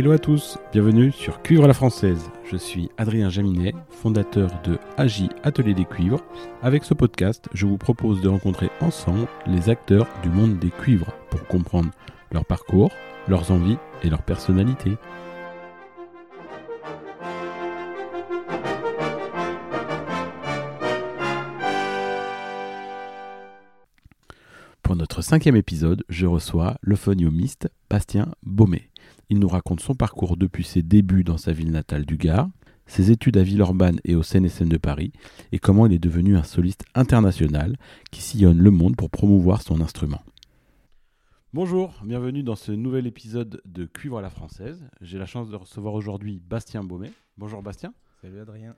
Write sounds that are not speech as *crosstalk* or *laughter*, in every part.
Hello à tous, bienvenue sur Cuivre la Française. Je suis Adrien Jaminet, fondateur de AGI Atelier des Cuivres. Avec ce podcast, je vous propose de rencontrer ensemble les acteurs du monde des cuivres pour comprendre leur parcours, leurs envies et leur personnalité. Pour notre cinquième épisode, je reçois le phoniomiste Bastien Baumet. Il nous raconte son parcours depuis ses débuts dans sa ville natale du Gard, ses études à Villeurbanne et au CNSM de Paris, et comment il est devenu un soliste international qui sillonne le monde pour promouvoir son instrument. Bonjour, bienvenue dans ce nouvel épisode de Cuivre à la française. J'ai la chance de recevoir aujourd'hui Bastien Baumet. Bonjour Bastien. Salut Adrien.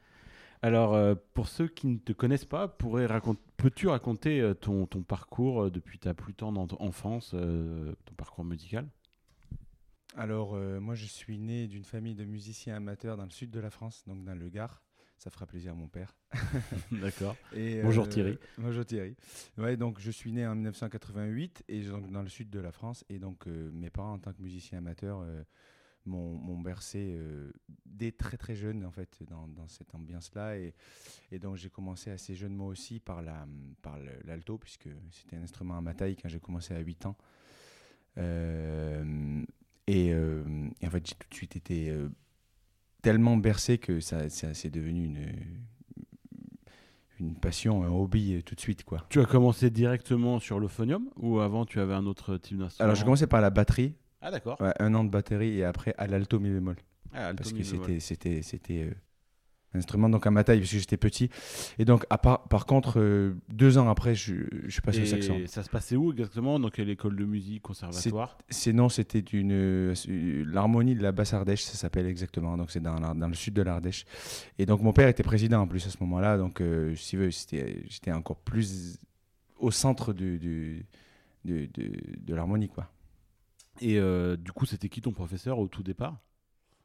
Alors, euh, pour ceux qui ne te connaissent pas, peux-tu raconter euh, ton, ton parcours euh, depuis ta plus tendre en- enfance, euh, ton parcours musical? Alors, euh, moi, je suis né d'une famille de musiciens amateurs dans le sud de la France, donc dans le Gard. Ça fera plaisir à mon père. *laughs* D'accord. *laughs* Et, Bonjour Thierry. Bonjour Thierry. Ouais, donc je suis né en 1988 et donc dans le sud de la France. Et donc euh, mes parents, en tant que musiciens amateurs, euh, m'ont bercé euh, dès très très jeune en fait dans, dans cette ambiance-là. Et, et donc j'ai commencé assez jeune moi aussi par la par l'alto puisque c'était un instrument à ma taille quand j'ai commencé à 8 ans. Euh, et, euh, et en fait j'ai tout de suite été euh, tellement bercé que ça, ça c'est devenu une une passion, un hobby euh, tout de suite quoi. Tu as commencé directement sur le phonium ou avant tu avais un autre type d'instrument? Alors j'ai commencé par la batterie, Ah d'accord. ouais, un an de batterie et après à l'alto mi bémol Ah, alto, parce mi que bémol. c'était c'était instrument donc à ma taille parce que j'étais petit. Et donc à part, par contre euh, deux ans après je, je suis passé au saxon. Et ça se passait où exactement? Dans quelle école de musique, conservatoire? Sinon c'était une euh, l'harmonie de la basse Ardèche ça s'appelle exactement. Donc c'est dans, dans le sud de l'Ardèche. Et donc mon père était président en plus à ce moment-là. Donc euh, si veux j'étais encore plus au centre du, du- de, de, de l'harmonie quoi. Et euh, du coup, c'était qui ton professeur au tout départ?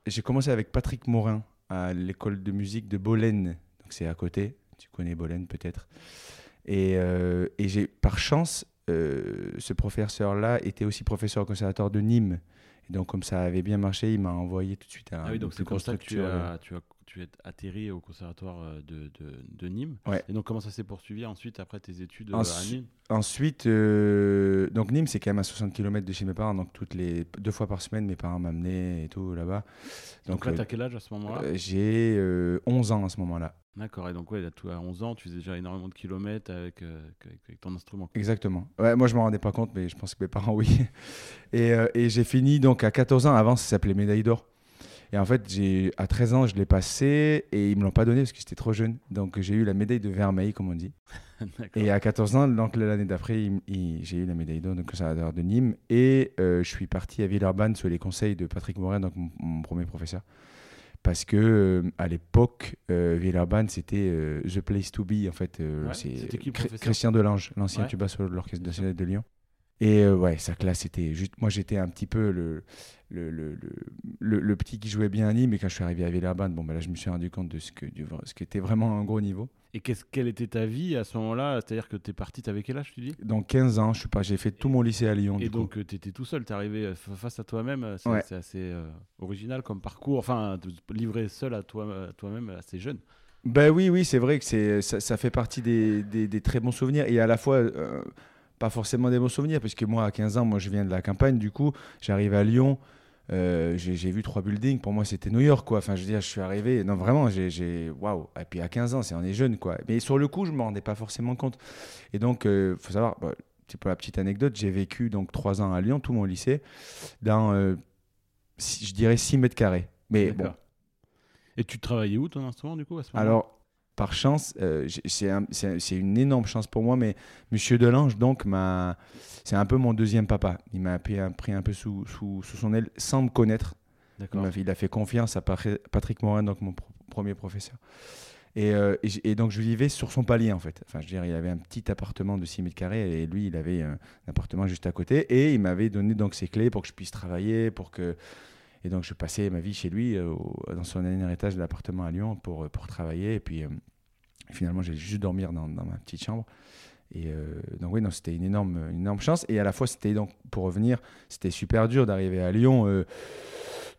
J'ai commencé avec Patrick Morin à l'école de musique de Bolène. Donc c'est à côté. Tu connais Bolène peut-être. Et, euh, et j'ai par chance, euh, ce professeur-là était aussi professeur au conservatoire de Nîmes. Et donc comme ça avait bien marché, il m'a envoyé tout de suite à Ah oui, donc c'est comme ça que tu as, tu, as, tu es atterri au conservatoire euh, de, de, de Nîmes. Ouais. Et donc comment ça s'est poursuivi ensuite après tes études euh, à Nîmes? Ensuite, euh, donc Nîmes, c'est quand même à 60 km de chez mes parents. Donc toutes les deux fois par semaine, mes parents m'amenaient et tout là-bas. Donc, là, euh, t'as quel âge à ce moment-là? euh, j'ai euh, 11 ans à ce moment-là. D'accord, et donc ouais, à 11 ans, tu faisais déjà énormément de kilomètres avec, euh, avec, avec ton instrument. Exactement. Ouais, moi, je m'en rendais pas compte, mais je pense que mes parents, *laughs* oui. Et, euh, et j'ai fini donc à 14 ans. Avant, ça s'appelait médaille d'or. Et en fait, j'ai à 13 ans, je l'ai passé et ils me l'ont pas donné parce que j'étais trop jeune. Donc, j'ai eu la médaille de vermeil, comme on dit. *laughs* Et à 14 ans, donc l'année d'après, j'ai eu la médaille d'or de conservateur de Nîmes. Et euh, je suis parti à Villeurbanne sous les conseils de Patrick Morin, donc mon, mon premier professeur. Parce que euh, à l'époque, euh, Villeurbanne, c'était euh, the place to be. En fait, Ouais, c'est Christian Delange, l'ancien Ouais. tuba solo de l'Orchestre national de Lyon. Et euh, ouais, sa classe, c'était juste. Moi, j'étais un petit peu le, le, le, le, le- petit qui jouait bien à Nîmes. Et quand je suis arrivé à Villeurbanne, bon, ben là, je me suis rendu compte de ce que, du, ce qui était vraiment un gros niveau. Et qu'est-ce, quelle était ta vie à ce moment-là? C'est-à-dire que tu es parti, t'avais quel âge, tu dis? Donc 15 ans, je suis pas, j'ai fait tout mon lycée à Lyon. Et du donc, tu étais tout seul, tu es arrivé euh, fa- face à toi-même. euh, C'est, Ouais. assez euh, original comme parcours. Enfin, livrer seul à, toi, à toi-même assez jeune. Ben oui, oui, c'est vrai que c'est, ça, ça fait partie des, des- des très bons souvenirs et à la fois euh, pas forcément des bons souvenirs parce que moi à 15 ans, moi je viens de la campagne, du coup j'arrive à Lyon, euh, j'ai, vu trois buildings, pour moi c'était New York quoi. Enfin je veux dire, je suis arrivé, non vraiment, j'ai, waouh. Et puis à 15 ans, c'est on est jeune quoi. Mais sur le coup, je me rendais pas forcément compte. Et donc euh, faut savoir, bah, c'est pour la petite anecdote, j'ai vécu donc trois ans à Lyon, tout mon lycée, dans euh, si- je dirais 6 mètres carrés. Mais bon. Et tu travaillais où ton instrument du coup à ce moment-là? Alors, par chance, euh, c'est un- c'est c'est une énorme chance pour moi, mais Monsieur Delange, donc, c'est un peu mon deuxième papa. Il m'a pris un, pris un peu sous, sous, sous son aile sans me connaître. Il, a fait confiance à Patri- Patrick Morin, donc mon pro- premier professeur. Et, euh, et donc, je vivais sur son palier, en fait. Enfin, je veux dire, il avait un petit appartement de 6 mètres carrés et lui, il avait un, appartement juste à côté. Et il m'avait donné donc ses clés pour que je puisse travailler, pour que. Et donc, je passais ma vie chez lui, euh, au- dans son dernier étage de l'appartement à Lyon, pour, euh, pour travailler. Et puis, euh, finalement, j'allais juste dormir dans, dans ma petite chambre. Et euh, donc, oui, non, c'était une énorme, une énorme chance. Et à la fois, c'était donc, pour revenir, c'était super dur d'arriver à Lyon. euh,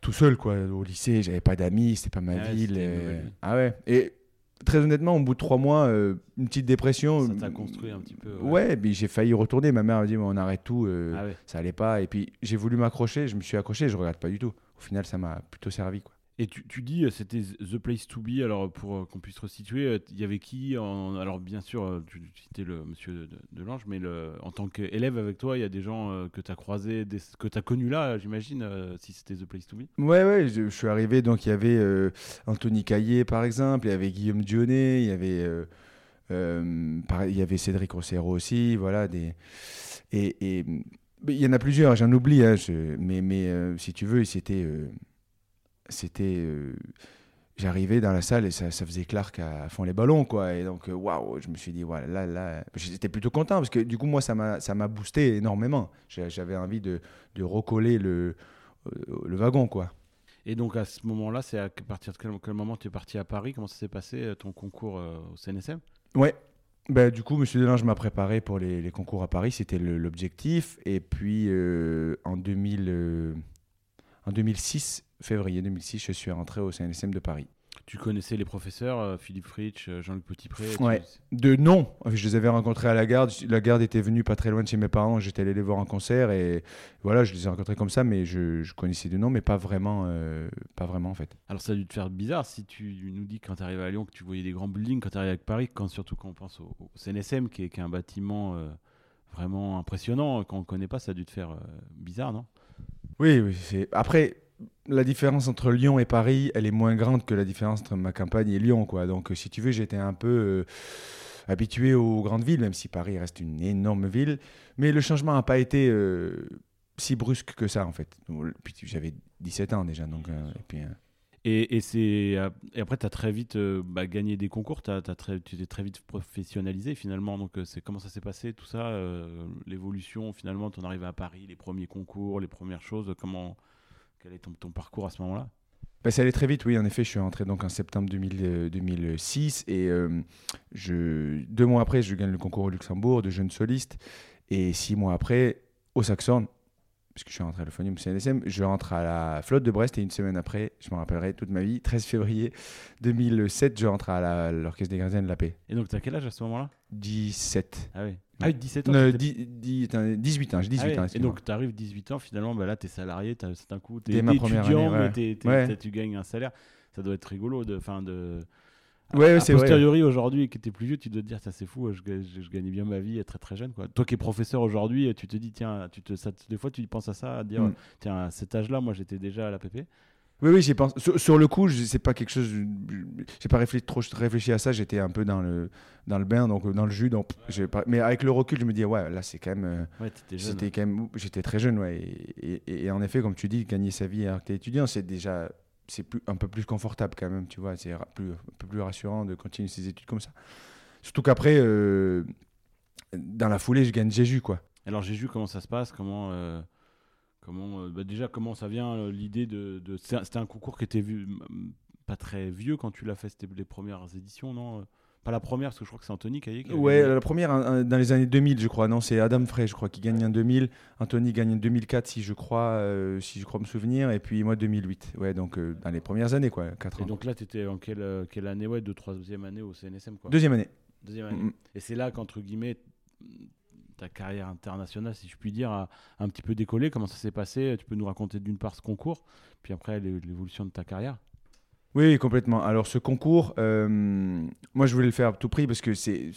tout seul, quoi. Au lycée, j'avais pas d'amis, c'était pas ma Ouais, ville. Ah ouais. Et très honnêtement, au bout de trois mois, euh, une petite dépression. Ça t'a construit un petit peu. Ouais, puis j'ai failli retourner. Ma mère m'a dit, on arrête tout. euh, Ah ouais. Ça allait pas. Et puis j'ai voulu m'accrocher, je me suis accroché, je regrette pas du tout. Au final, ça m'a plutôt servi, quoi. Et tu, dis euh, c'était The Place to Be, alors pour euh, qu'on puisse resituer, euh, il y avait qui Alors bien sûr, tu citais le monsieur de, de Lange, mais en tant qu'élève avec toi, il y a des gens que tu as croisés, que tu as connus là, j'imagine, si c'était The Place to Be? Ouais, ouais, je, suis arrivé, donc il y avait Anthony Caillé, par exemple, il y avait Guillaume Dionnet, il y avait, il y avait Cédric Rossero aussi, voilà, des... Et, il y en a plusieurs, j'en oublie, hein, mais, mais si tu veux, c'était... c'était... euh, J'arrivais dans la salle et ça, ça faisait Clark à, fond les ballons, quoi. Et donc, euh, waouh, je me suis dit, voilà, là, là, j'étais plutôt content parce que du coup, moi, ça m'a boosté énormément. J'avais envie de, de recoller le, euh, le wagon, quoi. Et donc à ce moment-là, c'est à partir de quel, quel moment tu es parti à Paris? Comment ça s'est passé ton concours euh, au CNSM Ouais. Ben, du coup, Monsieur Delange m'a préparé pour les, les concours à Paris, c'était l'objectif. Et puis, euh, en, 2000, euh, en 2006, février 2006, je suis rentré au CNSM de Paris. Tu connaissais les professeurs, euh, Philippe Fritsch, euh, Jean-Luc Petitpré tu- Ouais. De nom, je les avais rencontrés à la garde. La garde était venue pas très loin de chez mes parents. J'étais allé les voir en concert et voilà, je les ai rencontrés comme ça, mais je, je connaissais de nom, mais pas vraiment, euh, pas vraiment en fait. Alors ça a dû te faire bizarre si tu nous dis quand tu arrives à Lyon que tu voyais des grands buildings, quand tu arrives avec Paris, quand, surtout quand on pense au, au CNSM qui est, qui est un bâtiment euh, vraiment impressionnant, quand on ne connaît pas, ça a dû te faire euh, bizarre, non? Oui, oui. c'est- Après, la différence entre Lyon et Paris, elle est moins grande que la différence entre ma campagne et Lyon, quoi. Donc, si tu veux, j'étais un peu euh, habitué aux grandes villes, même si Paris reste une énorme ville. Mais le changement n'a pas été euh, si brusque que ça, en fait. Puis j'avais 17 ans déjà, donc. euh, euh, Et, après, tu as très vite euh, bah, gagné des concours, t'as- très, tu t'es très vite professionnalisé finalement. Donc, euh, c'est, comment ça s'est passé tout ça euh, L'évolution, finalement, tu en arrives à Paris, les premiers concours, les premières choses. Comment, quel est ton, ton parcours à ce moment-là? Bah, ça allait très vite, oui. En effet, je suis rentré donc en septembre 2000, euh, 2006 et deux mois après, je gagne le concours au Luxembourg de jeune soliste et six mois après, au Saxon, puisque je suis rentré à l'Euphonium CNSM, je rentre à la flotte de Brest et une semaine après, je me rappellerai toute ma vie, 13 février 2007, je rentre à l'Orchestre des Gardiens de la Paix. Et donc, tu as quel âge à ce moment-là? 17. Ah oui. Ah oui, 17 ans. Euh, t'étais- dix- dix- attends, 18 ans, j'ai 18 Ah ans. Et donc, tu arrives 18 ans, finalement, bah là, tu es salarié, t'as- c'est un coup, tu es ma première étudiant, année, ouais. mais Ouais. tu gagnes un salaire. Ça doit être rigolo. De, fin de... Ouais, a c'est vrai. posteriori, aujourd'hui, qui était plus vieux, tu dois te dire, ça c'est fou, je, ga- je- je gagnais bien ma vie très très jeune. Quoi. Toi qui es professeur aujourd'hui, tu te dis, tiens, tu te, ça, des fois tu penses à ça, à dire, Mm. tiens, à cet âge-là, moi j'étais déjà à la PP. Oui, oui, j'y pense. Sur, sur le coup, je- c'est pas quelque chose. J'ai pas réfléchi, trop réfléchi à ça. J'étais un peu dans le dans le bain, donc euh, dans le jus. Donc, pas. Mais avec le recul, je me dis ouais, là, c'est quand même. euh, Ouais. C'était quand même. J'étais très jeune, ouais. Et, et- et en effet, comme tu dis, gagner sa vie alors que t'es étudiant, c'est déjà c'est plus un peu plus confortable quand même. Tu vois, c'est plus un peu plus rassurant de continuer ses études comme ça. Surtout qu'après, euh, dans la foulée, je gagne Jésus, quoi. Alors vu comment ça se passe, comment, euh, comment euh, bah, déjà comment ça vient l'idée de, de- c'était un- concours qui était vu pas très vieux quand tu l'as fait, c'était les premières éditions, non? Pas la première parce que je crois que c'est Anthony Caillé qui avait Ouais, gagné. la première dans les années 2000, je crois. Non, c'est Adam Frey, je crois, qui gagne en 2000. Anthony gagne en 2004, si je crois, euh, si je crois me souvenir. Et puis moi, 2008. Ouais, donc euh, dans les premières années, quoi. 4 Et ans. donc là, tu étais en quelle, euh, quelle année? Ouais, deux, troisième année au CNSM quoi. Deuxième année. Deuxième année. Et c'est là qu'entre guillemets, ta carrière internationale, si je puis dire, a un petit peu décollé. Comment ça s'est passé? Tu peux nous raconter d'une part ce concours, puis après l'é- l'évolution de ta carrière Oui, complètement. Alors ce concours, euh, moi je voulais le faire à tout prix parce que c'est,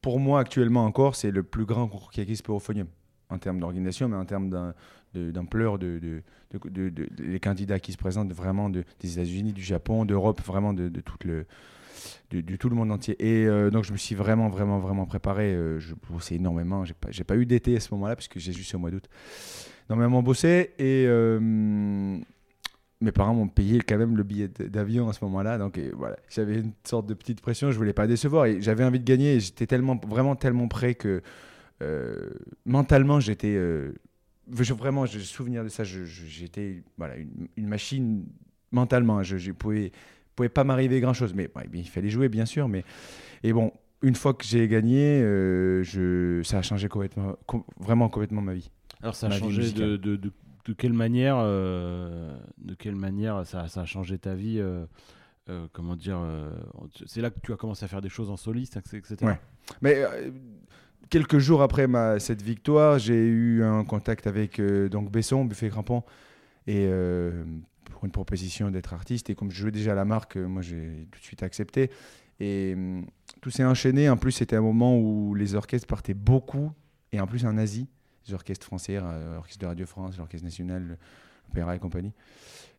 pour moi actuellement encore, c'est le plus grand concours qui existe pour Euphonium en termes d'organisation, mais en termes d'ampleur de, de, les candidats qui se présentent vraiment de, des États-Unis, du Japon, d'Europe, vraiment de, tout le de, tout le monde entier. Et euh, donc je me suis vraiment, vraiment, vraiment préparé. euh, je bossais énormément. J'ai pas, pas eu d'été à ce moment-là parce que j'ai juste au mois d'août. Énormément bossé et mes parents m'ont payé quand même le billet d'avion à ce moment-là. Donc et voilà, j'avais une sorte de petite pression. Je voulais pas décevoir et j'avais envie de gagner. J'étais tellement, vraiment tellement prêt que euh, mentalement j'étais. euh, je, vraiment, j'ai souvenir de ça. je- je- J'étais voilà une, une machine mentalement. Je, je pouvais, pouvait pas m'arriver grand chose. Mais ouais, il fallait jouer bien sûr. Mais et bon, une fois que j'ai gagné, euh, je, ça a changé complètement, com- vraiment complètement ma vie. Alors ça a changé de, musicale. de- de- de quelle manière, euh, de quelle manière ça, a changé ta vie euh, euh, Comment dire C'est là que tu as commencé à faire des choses en soliste, etc. Mais quelques jours après cette victoire, j'ai eu un contact avec donc Besson, Buffet Crampon, et pour une proposition d'être artiste. Et comme je jouais déjà à la marque, moi j'ai tout de suite accepté. Et hum, tout s'est enchaîné. En plus, c'était un moment où les orchestres partaient beaucoup, et en plus en Asie, les orchestres français, euh, l'orchestre de Radio France, l'orchestre national, l'Opéra et compagnie,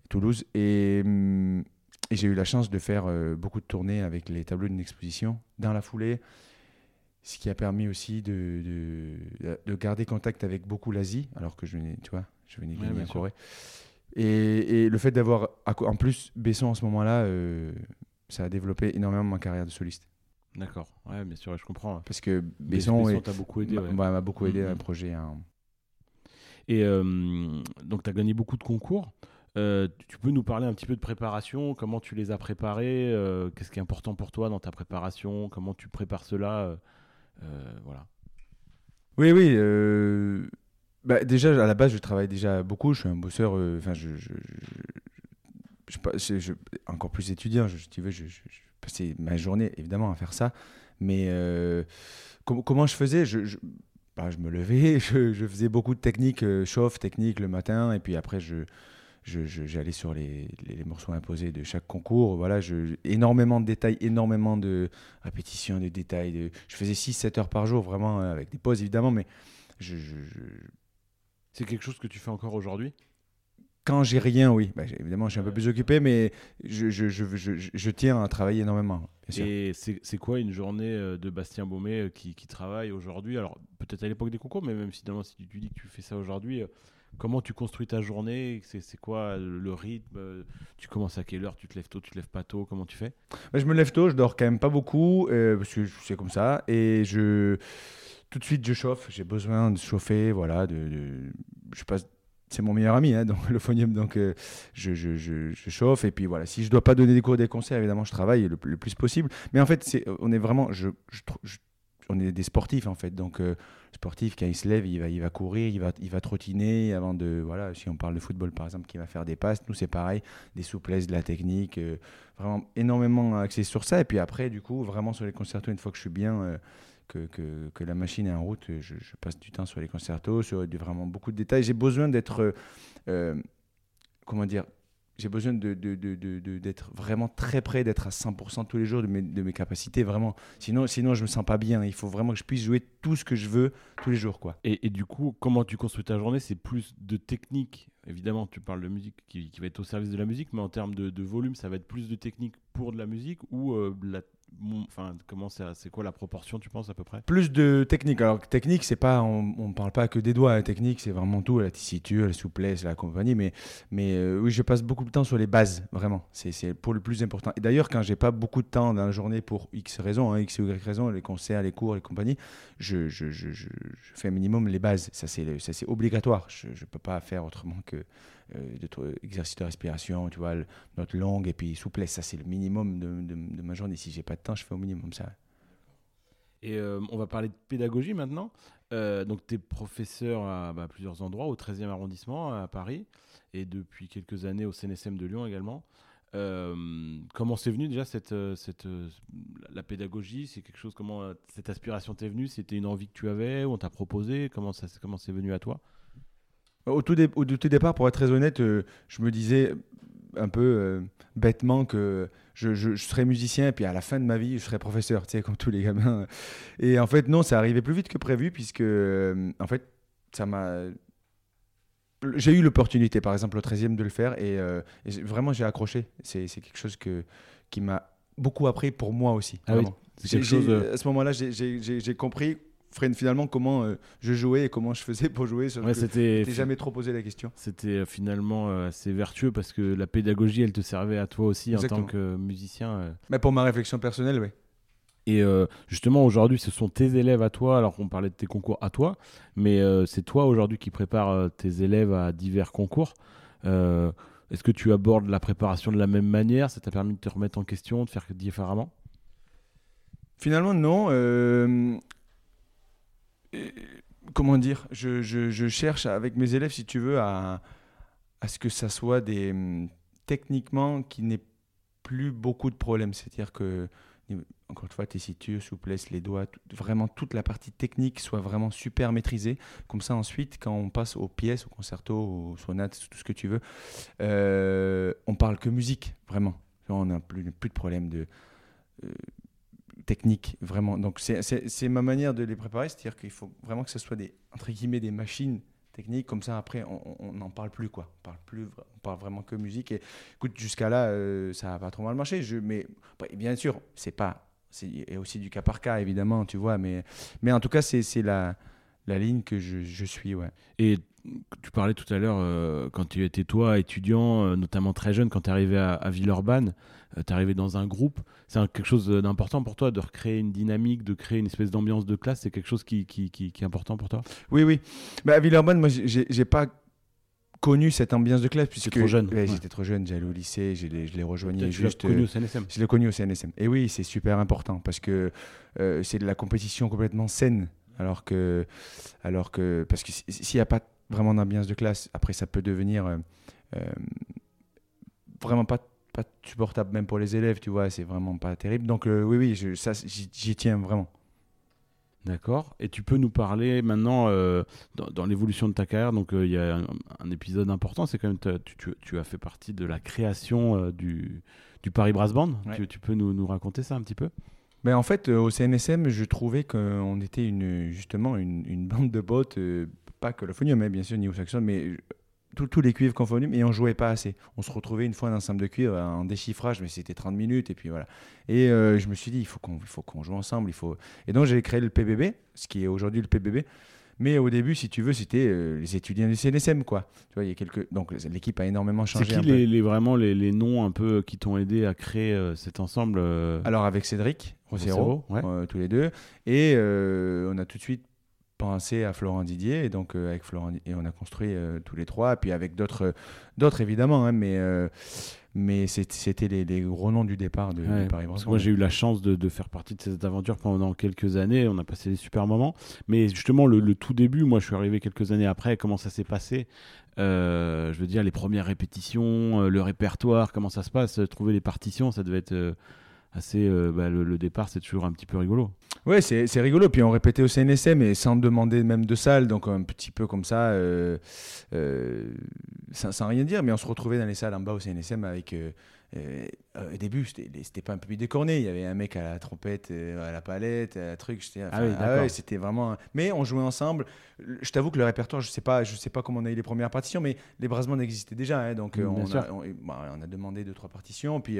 Toulouse. Et, hum, et j'ai eu la chance de faire euh, beaucoup de tournées avec les tableaux d'une exposition dans la foulée ce qui a permis aussi de, de, de garder contact avec beaucoup l'Asie, alors que je venais, tu vois, je venais de Ouais, en. Corée. Et, et le fait d'avoir, en plus, Besson en ce moment-là, euh, ça a développé énormément ma carrière de soliste. D'accord. Ouais, bien sûr, je comprends. Parce que Besson, Besson, est- t'a beaucoup aidé. m'a ouais. m'a- m'a beaucoup aidé à un projet. hein. Et euh, donc, tu as gagné beaucoup de concours. Euh, tu peux nous parler un petit peu de préparation Comment tu les as préparés euh, Qu'est-ce qui est important pour toi dans ta préparation Comment tu prépares cela Voilà. Oui, oui. bah, déjà, à la base, je travaille déjà beaucoup. Je suis un bosseur. Enfin, je, je, je- encore plus étudiant. Je, si tu veux, je, passais ma journée évidemment à faire ça. Mais euh, com- comment je faisais? Je, je, bah, je me levais, *laughs* je, faisais beaucoup de techniques, euh, chauffe, technique le matin, et puis après, je, j'allais sur les, les, morceaux imposés de chaque concours. Voilà, énormément de détails, énormément de répétitions, de détails. De, je faisais 6-7 heures par jour, vraiment, avec des pauses évidemment, mais C'est quelque chose que tu fais encore aujourd'hui? Quand j'ai rien, oui. J'ai- évidemment, je suis un peu plus occupé, mais je, je, je, je, je- je tiens à travailler énormément. Et c'est quoi une journée euh, de Bastien Baumet euh, qui, qui travaille aujourd'hui? Alors, peut-être à l'époque des concours, mais même si, si tu, dis que tu fais ça aujourd'hui, euh, comment tu construis ta journée? C'est quoi le, rythme? Tu commences à quelle heure? Tu te lèves tôt, tu te lèves pas tôt? Comment tu fais? Bah, je me lève tôt, je dors quand même pas beaucoup, euh, parce que c'est comme ça. Et je tout de suite, je chauffe. J'ai besoin de chauffer, voilà. De, de- je passe. C'est mon meilleur ami, hein, *laughs* donc le phonium. Donc euh, je, je, je, chauffe et puis voilà. Si je dois pas donner des cours, des concerts, évidemment, je travaille le, plus possible. Mais en fait, on est vraiment, je- on est des sportifs en fait. Donc euh, sportif, quand il se lève, il va, il va courir, il va, il va trottiner avant de, voilà. Si on parle de football par exemple, qui va faire des passes, nous c'est pareil, des souplesses, de la technique. euh, vraiment énormément axé sur ça. Et puis après, du coup, vraiment sur les concertos, une fois que je suis bien, euh, que, la machine est en route, je, passe du temps sur les concertos, sur vraiment beaucoup de détails. J'ai besoin d'être, euh, comment dire, j'ai besoin de, de- d'être vraiment très près, d'être à 100% tous les jours de mes, capacités, vraiment. Sinon, sinon, je me sens pas bien. Il faut vraiment que je puisse jouer tout ce que je veux tous les jours, quoi. et, du coup, comment tu construis ta journée? C'est plus de technique. Évidemment, tu parles de musique qui, va être au service de la musique, mais en termes de, volume, ça va être plus de technique pour de la musique ou euh, la, enfin, comment c'est quoi la proportion, tu penses à peu près? Plus de technique. Alors, technique, c'est pas, on, on parle pas que des doigts. Technique, c'est vraiment tout, la tessiture, la souplesse, la compagnie. Mais, euh, oui, je passe beaucoup de temps sur les bases, vraiment. C'est, pour le plus important. Et d'ailleurs, quand j'ai pas beaucoup de temps dans la journée pour X raisons, hein, X ou Y raisons, les concerts, les cours, les compagnies, je, fais un minimum les bases. Ça, c'est, ça, c'est obligatoire. Je, je peux pas faire autrement que d'autres exercices de respiration, tu vois, note longue et puis souplesse. Ça, c'est le minimum de, de, ma journée. Si j'ai pas de temps, je fais au minimum ça. Et euh, on va parler de pédagogie maintenant. Euh, donc, tu es professeur à bah, plusieurs endroits, au 13e arrondissement à Paris, et depuis quelques années au CNSM de Lyon également. Euh, comment c'est venu déjà cette, euh, cette, euh, la pédagogie? C'est quelque chose comment euh, cette aspiration t'est venue? C'était une envie que tu avais ou on t'a proposé? Comment ça comment c'est venu à toi? Au tout, dé- au tout départ, pour être très honnête, euh, je me disais un peu euh, bêtement que je, je- je serais musicien et puis à la fin de ma vie, je serais professeur, tu sais, comme tous les gamins. Et en fait, non, ça arrivait plus vite que prévu puisque, euh, en fait, ça m'a. J'ai eu l'opportunité, par exemple, au 13e, de le faire et, vraiment, j'ai accroché. C'est quelque chose que, qui m'a beaucoup appris pour moi aussi. Ah oui, chose. À ce moment-là, j'ai- compris finalement comment euh, je jouais et comment je faisais pour jouer. ouais, c'était jamais trop posé la question. C'était euh, finalement euh, assez vertueux parce que la pédagogie, elle te servait à toi aussi en tant que musicien. Mais pour ma réflexion personnelle, oui. Et euh, justement, aujourd'hui, ce sont tes élèves à toi, alors qu'on parlait de tes concours à toi, mais euh, c'est toi aujourd'hui qui prépares euh, tes élèves à divers concours. Euh, Est-ce que tu abordes la préparation de la même manière? Ça t'a permis de te remettre en question, de faire différemment? Finalement, non. Comment dire, je, cherche avec mes élèves, si tu veux, à, ce que ça soit des techniquement qui n'ait plus beaucoup de problèmes. C'est-à-dire que encore une fois, tessiture, souplesse, les doigts, vraiment toute la partie technique soit vraiment super maîtrisée. Comme ça, ensuite, quand on passe aux pièces, au concerto, aux sonates, tout ce que tu veux, euh, on parle que musique, vraiment. On n'a plus, plus de problème de euh, technique, vraiment. Donc, c'est ma manière de les préparer, c'est-à-dire qu'il faut vraiment que ce soit des, entre guillemets, des machines techniques, comme ça après on n'en parle plus quoi, on parle plus, on parle vraiment que musique et écoute jusqu'à là euh, ça a pas trop mal marché, je, mais bien sûr c'est pas c'est aussi du cas par cas, évidemment, tu vois. Mais, mais en tout cas, c'est la, la ligne que je, je, suis, ouais. Et tu parlais tout à l'heure, euh, quand tu étais toi, étudiant, euh, notamment très jeune, quand tu es arrivé à, Villeurbanne, euh, tu es arrivé dans un groupe. C'est quelque chose d'important pour toi de recréer une dynamique, de créer une espèce d'ambiance de classe. C'est quelque chose qui, qui, qui, qui, est important pour toi? Oui, oui. Bah, à Villeurbanne, moi, j'ai pas connu cette ambiance de classe puisque trop jeune. J'étais trop jeune, j'allais au lycée, je l'ai rejoigné juste. Connu au CNSM. Je l'ai connu au CNSM. Et oui, c'est super important parce que c'est de la compétition complètement saine. Alors que, alors que, parce que s'il n'y a pas vraiment d'ambiance de classe, après ça peut devenir euh, euh, vraiment pas pas supportable même pour les élèves, tu vois, c'est vraiment pas terrible. Donc oui, oui, je, ça, j'y tiens vraiment. D'accord. Et tu peux nous parler maintenant euh, dans, l'évolution de ta carrière. Donc, euh, il y a un, épisode important. C'est quand même tu, tu, as fait partie de la création euh, du, du, Paris Brass Band. Tu, peux nous, nous, raconter ça un petit peu? Ben, En fait, au CNSM, je trouvais qu'on était une, justement une, une bande de bottes, pas que le phonium, hein, bien sûr, ni au saxon, mais tous les cuivres confondus, mais on jouait pas assez. On se retrouvait une fois un ensemble de cuivres en déchiffrage, mais c'était 30 minutes, et puis voilà. Et euh, je me suis dit, il faut qu'on qu'on joue ensemble. Il faut... Et donc j'ai créé le PBB, ce qui est aujourd'hui le PBB. Mais au début, si tu veux, c'était euh, les étudiants du CNSM, quoi. Tu vois, il y a quelques... Donc l'équipe a énormément changé. C'est qui les, vraiment les, les, noms un peu qui t'ont aidé à créer euh, cet ensemble Alors avec Cédric Rosero, tous les deux, et on a tout de suite pensé à Florent Didier. Et donc euh, avec Florent et on a construit euh, tous les trois. Puis avec d'autres d'autres évidemment hein, mais euh, mais c'était les, les, gros noms du départ de, Paris Moi, j'ai eu la chance de, de, faire partie de cette aventure pendant quelques années. On a passé des super moments. Mais justement, le, tout début, moi, je suis arrivé quelques années après. Comment ça s'est passé? Je veux dire, les premières répétitions, le répertoire, comment ça se passe? Trouver les partitions, ça devait être assez. Bah, le, départ, c'est toujours un petit peu rigolo. Ouais, c'est rigolo. Puis on répétait au CNSM, mais sans demander même de salle, donc un petit peu comme ça, euh, euh, sans, rien dire. Mais on se retrouvait dans les salles en bas au CNSM avec. Euh, au début, c'était pas un peu décorné. Il y avait un mec à la trompette, à la palette, à truc. ah oui, ah c'était vraiment. Mais on jouait ensemble. Je t'avoue que le répertoire, je sais pas, je sais pas comment on a eu les premières partitions, mais les brasements existaient déjà. Hein, donc on, a, bah, on, a, demandé deux trois partitions, puis.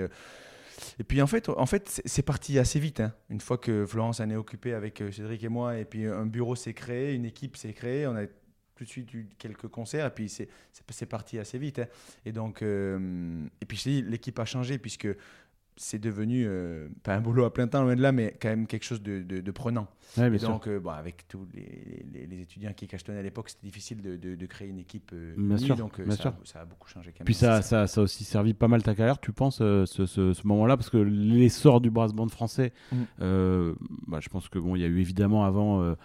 Et puis en fait, en fait c'est parti assez vite. Hein. Une fois que Florence en est occupée avec euh, Cédric et moi, et puis un bureau s'est créé, une équipe s'est créée, on a tout de suite eu quelques concerts, et puis c'est parti assez vite. Hein. Et donc, euh, et puis l'équipe a changé, puisque c'est devenu euh, pas un boulot à plein temps loin de là mais quand même quelque chose de, de, prenant et donc bon, avec tous les, les, étudiants qui cachetonnaient à l'époque c'était difficile de, de, créer une équipe bien sûr, donc bien ça, sûr. A, ça, a beaucoup changé quand même. puis ça, ça, ça, a aussi servi pas mal ta carrière tu penses ce, ce, ce moment là parce que l'essor du brass band français mm. bah, je pense que bon il y a eu évidemment avant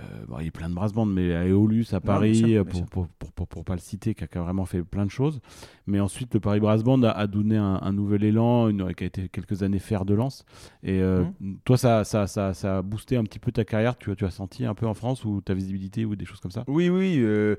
euh, il y a plein de brass bands, mais à Eolus, à Paris, pour, pour, pour, pour, pas le citer, qui a, vraiment fait plein de choses. Mais ensuite, le Paris Brass Band a, donné un, nouvel élan, une, qui a été quelques années fer de lance. Et euh, mhm. toi, ça, ça, ça, ça, a boosté un petit peu ta carrière. Tu, tu as senti un peu en France ou ta visibilité ou des choses comme ça? Oui, oui. Euh,